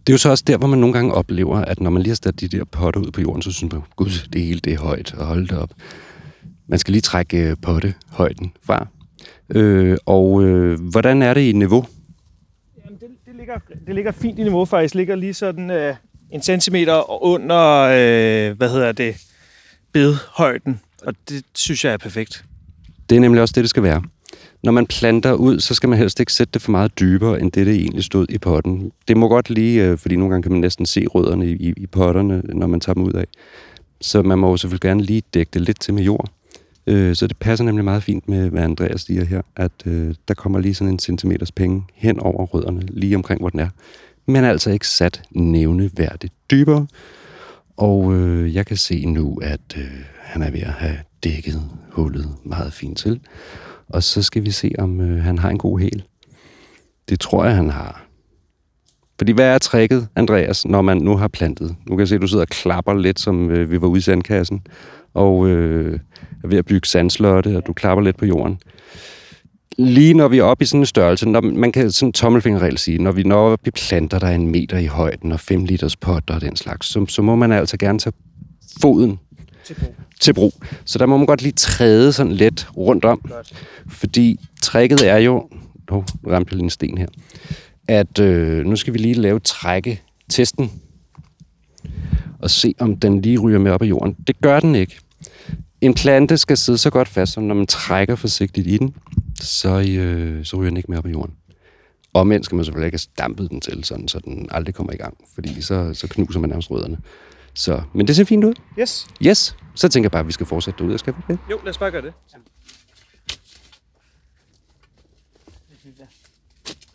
Det er jo så også der, hvor man nogle gange oplever, at når man lige har sat de der potter ud på jorden, så synes man, gud, det hele det er højt, og hold det op. Man skal lige trække øh, pottehøjden fra. Øh, og øh, hvordan er det i niveau? Jamen, det, det, ligger, det ligger fint i niveau faktisk. Det ligger lige sådan øh, en centimeter under, øh, hvad hedder det, bedhøjden. Og det synes jeg er perfekt. Det er nemlig også det, det skal være. Når man planter ud, så skal man helst ikke sætte det for meget dybere, end det, det egentlig stod i potten. Det må godt lige, øh, fordi nogle gange kan man næsten se rødderne i, i, i potterne, når man tager dem ud af. Så man må jo selvfølgelig gerne lige dække det lidt til med jord. Øh, så det passer nemlig meget fint med, hvad Andreas siger her, at øh, der kommer lige sådan en centimeters penge hen over rødderne, lige omkring, hvor den er. Men altså ikke sat nævneværdigt dybere. Og øh, jeg kan se nu, at øh, han er ved at have dækket hullet meget fint til. Og så skal vi se, om øh, han har en god hæl. Det tror jeg, han har. Fordi hvad er tricket, Andreas, når man nu har plantet? Nu kan jeg se, at du sidder og klapper lidt, som øh, vi var ude i sandkassen. Og øh, er ved at bygge sandslotte, og du klapper lidt på jorden. Lige når vi er oppe i sådan en størrelse, når man kan sådan tommelfingerregel sige, når vi når op i planter, der er en meter i højden, og 5 liters potter og den slags, så, så må man altså gerne tage foden til brug. til brug. Så der må man godt lige træde sådan lidt rundt om. Godt. Fordi tricket er jo... Åh, oh, nu ramte jeg lige en sten her. At øh, nu skal vi lige lave trække-testen. Og se, om den lige ryger med op af jorden. Det gør den ikke. En plante skal sidde så godt fast, så når man trækker forsigtigt i den, så, øh, så ryger den ikke med op af jorden. Omvendt skal man selvfølgelig ikke have stampet den til, sådan, så den aldrig kommer i gang. Fordi så, så knuser man nærmest rødderne. Så, men det ser fint ud. Yes. Yes, så tænker jeg bare, at vi skal fortsætte derude. Skal vi det? Jo, lad os bare gøre det.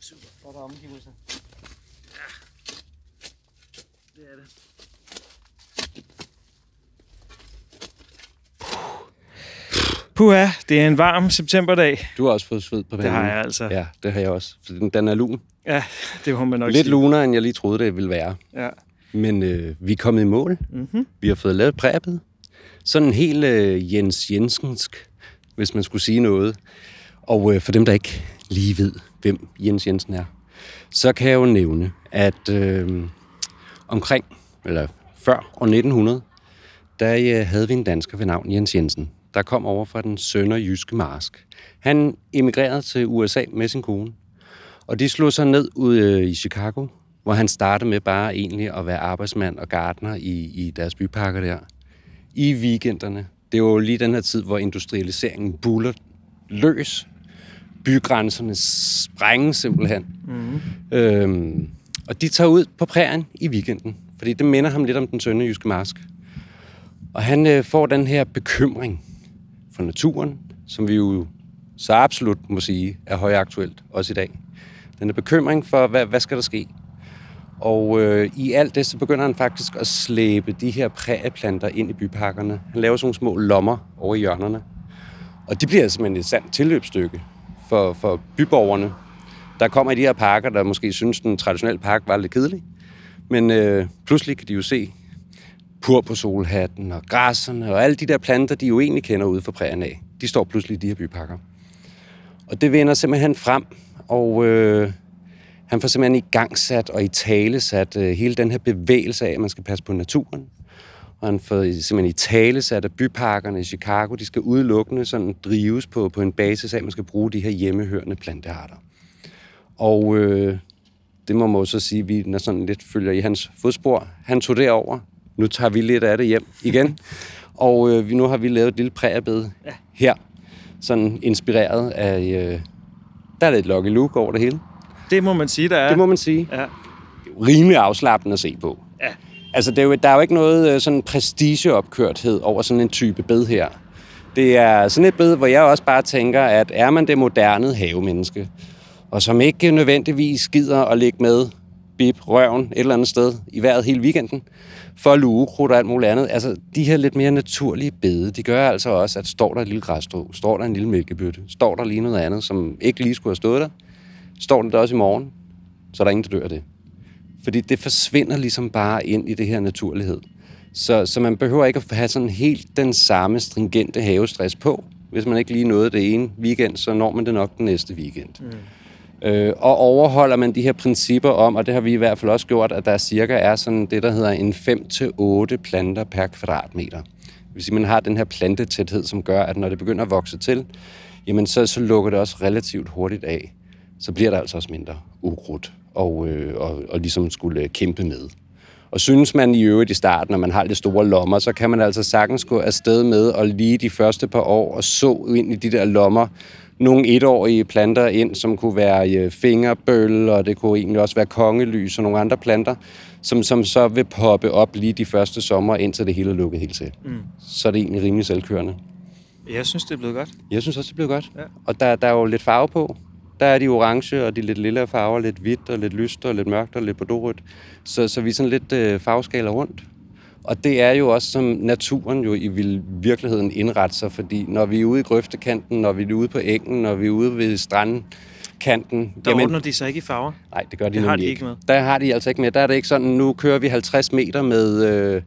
Super. Der er der omgivelser. Ja. Det er det. Puha, det er en varm septemberdag. Du har også fået sved på Det panden. har jeg altså. Ja, det har jeg også. For den, den er lun. Ja, det må man nok Lidt sige. lunere, end jeg lige troede, det ville være. Ja. Men øh, vi er kommet i mål. Mm-hmm. Vi har fået lavet præbet. Sådan en helt øh, Jens Jensensk, hvis man skulle sige noget. Og øh, for dem, der ikke lige ved, hvem Jens Jensen er, så kan jeg jo nævne, at øh, omkring, eller før år 1900, der øh, havde vi en dansker ved navn Jens Jensen, der kom over fra den sønderjyske marsk. Han emigrerede til USA med sin kone, og de slog sig ned ude øh, i Chicago, hvor han startede med bare egentlig at være arbejdsmand og gartner i, i deres byparker der. I weekenderne. Det var jo lige den her tid, hvor industrialiseringen buller løs. Bygrænserne sprænges simpelthen. Mm-hmm. Øhm, og de tager ud på prærien i weekenden, fordi det minder ham lidt om den sønderjyske marsk. Og han øh, får den her bekymring for naturen, som vi jo så absolut må sige er højaktuelt også i dag. Den er bekymring for, hvad, hvad skal der ske? Og øh, i alt det, så begynder han faktisk at slæbe de her prægeplanter ind i byparkerne. Han laver sådan nogle små lommer over i hjørnerne. Og det bliver simpelthen et sandt tilløbsstykke for, for byborgerne. Der kommer i de her parker, der måske synes, den traditionelle park var lidt kedelig. Men øh, pludselig kan de jo se pur på solhatten og græsserne og alle de der planter, de jo egentlig kender ude for prægen af. De står pludselig i de her byparker. Og det vender simpelthen frem, og øh, han får simpelthen i gang sat og i tale sat øh, hele den her bevægelse af, at man skal passe på naturen. Og han får simpelthen i tale sat, at byparkerne i Chicago, de skal udelukkende sådan drives på, på en basis af, at man skal bruge de her hjemmehørende plantearter. Og øh, det må man jo så sige, at vi når sådan lidt følger i hans fodspor. Han tog det over nu tager vi lidt af det hjem igen. Og øh, vi, nu har vi lavet et lille prægerbed ja. her, sådan inspireret af... Øh, der er lidt Lucky Luke over det hele. Det må man sige, der er. Det må man sige. Ja. Rimelig afslappende at se på. Ja. Altså, det er jo, der er jo ikke noget øh, sådan prestigeopkørthed over sådan en type bed her. Det er sådan et bed, hvor jeg også bare tænker, at er man det moderne havemenneske, og som ikke nødvendigvis gider at ligge med bip, røven et eller andet sted i vejret hele weekenden, for lugekrudt og alt muligt andet. Altså, de her lidt mere naturlige bede, de gør altså også, at står der et lille græsstrå, står der en lille mælkebøtte, står der lige noget andet, som ikke lige skulle have stået der, står den der også i morgen, så er der ingen, der dør af det. Fordi det forsvinder ligesom bare ind i det her naturlighed. Så, så man behøver ikke at have sådan helt den samme stringente havestress på. Hvis man ikke lige nåede det ene weekend, så når man det nok den næste weekend. Mm. Øh, og overholder man de her principper om, og det har vi i hvert fald også gjort, at der cirka er sådan det, der hedder en 5-8 planter per kvadratmeter. Det vil sige, man har den her plantetæthed, som gør, at når det begynder at vokse til, jamen så, så lukker det også relativt hurtigt af. Så bliver der altså også mindre ukrudt og, øh, og, og ligesom skulle kæmpe med. Og synes man i øvrigt i starten, når man har lidt store lommer, så kan man altså sagtens gå afsted med og lige de første par år og så ind i de der lommer nogle etårige planter ind, som kunne være øh, fingerbøl, og det kunne egentlig også være kongelys og nogle andre planter, som, som så vil poppe op lige de første sommer, indtil det hele er lukket helt til. Mm. Så er det egentlig rimelig selvkørende. Jeg synes, det er blevet godt. Jeg synes også, det er blevet godt. Ja. Og der, der er jo lidt farve på. Der er de orange og de lidt lille farver, lidt hvidt og lidt lyst og lidt mørkt og lidt bordeauxrødt. Så, så vi er sådan lidt øh, farveskaler rundt. Og det er jo også, som naturen jo i virkeligheden indretter sig, fordi når vi er ude i grøftekanten, når vi er ude på engen, når vi er ude ved strandkanten... Der jamen, ordner de sig ikke i farver? Nej, det gør de det har de ikke med. Der har de altså ikke med. Der er det ikke sådan, nu kører vi 50 meter med... Øh,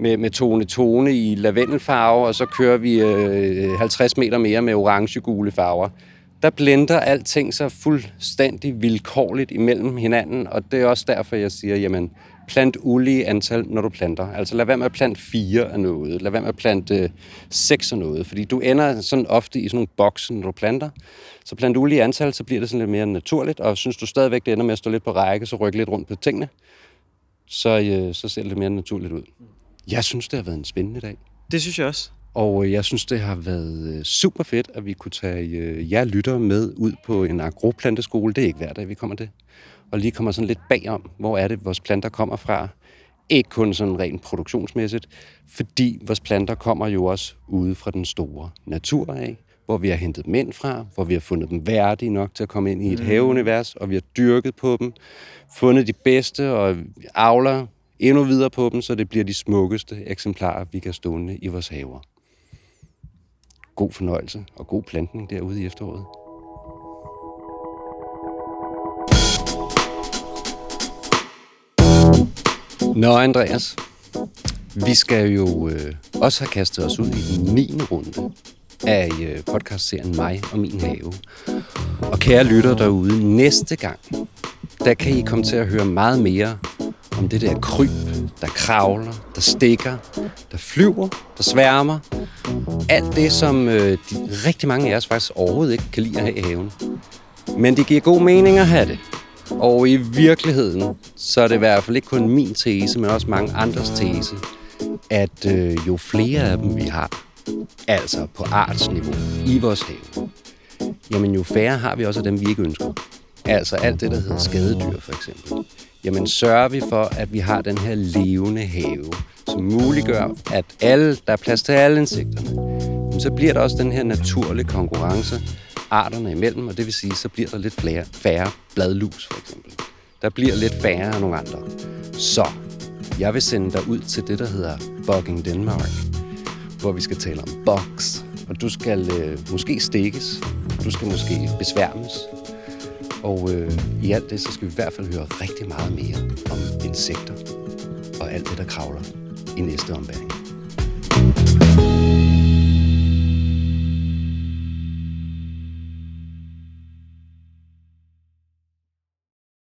med, med tone-tone i lavendelfarve, og så kører vi øh, 50 meter mere med orange-gule farver der blender alting så fuldstændig vilkårligt imellem hinanden, og det er også derfor, jeg siger, jamen, plant ulige antal, når du planter. Altså lad være med at plante fire af noget, lad være med at plante øh, seks af noget, fordi du ender sådan ofte i sådan nogle bokse, når du planter. Så plant ulige antal, så bliver det sådan lidt mere naturligt, og synes du stadigvæk, det ender med at stå lidt på række, så rykke lidt rundt på tingene, så, øh, så ser det lidt mere naturligt ud. Jeg synes, det har været en spændende dag. Det synes jeg også. Og øh, jeg synes, det har været øh, super fedt, at vi kunne tage øh, jer lytter med ud på en agroplanteskole. Det er ikke hver dag, vi kommer det. Og lige kommer sådan lidt bagom, hvor er det, vores planter kommer fra. Ikke kun sådan rent produktionsmæssigt, fordi vores planter kommer jo også ude fra den store natur af, hvor vi har hentet mænd fra, hvor vi har fundet dem værdige nok til at komme ind i et mm. haveunivers, og vi har dyrket på dem, fundet de bedste og avler endnu videre på dem, så det bliver de smukkeste eksemplarer, vi kan stående i vores haver god fornøjelse og god plantning derude i efteråret. Nå, Andreas. Vi skal jo øh, også have kastet os ud i den 9. runde af øh, podcastserien Mig og min have. Og kære lytter derude, næste gang, der kan I komme til at høre meget mere om det der kryb, der kravler, der stikker, der flyver, der sværmer. Alt det, som øh, de, rigtig mange af os faktisk overhovedet ikke kan lide at have i haven. Men det giver god mening at have det. Og i virkeligheden, så er det i hvert fald ikke kun min tese, men også mange andres tese, at øh, jo flere af dem vi har, altså på artsniveau i vores have, jamen jo færre har vi også af dem, vi ikke ønsker. Altså alt det, der hedder skadedyr for eksempel jamen sørger vi for, at vi har den her levende have, som muliggør, at alle, der er plads til alle insekterne, jamen, så bliver der også den her naturlige konkurrence arterne imellem, og det vil sige, så bliver der lidt flere, færre bladlus for eksempel. Der bliver lidt færre af nogle andre. Så jeg vil sende dig ud til det, der hedder Bugging Denmark, hvor vi skal tale om bugs, og du skal øh, måske stikkes, du skal måske besværmes, og øh, i alt det, så skal vi i hvert fald høre rigtig meget mere om insekter og alt det, der kravler i næste ombæring.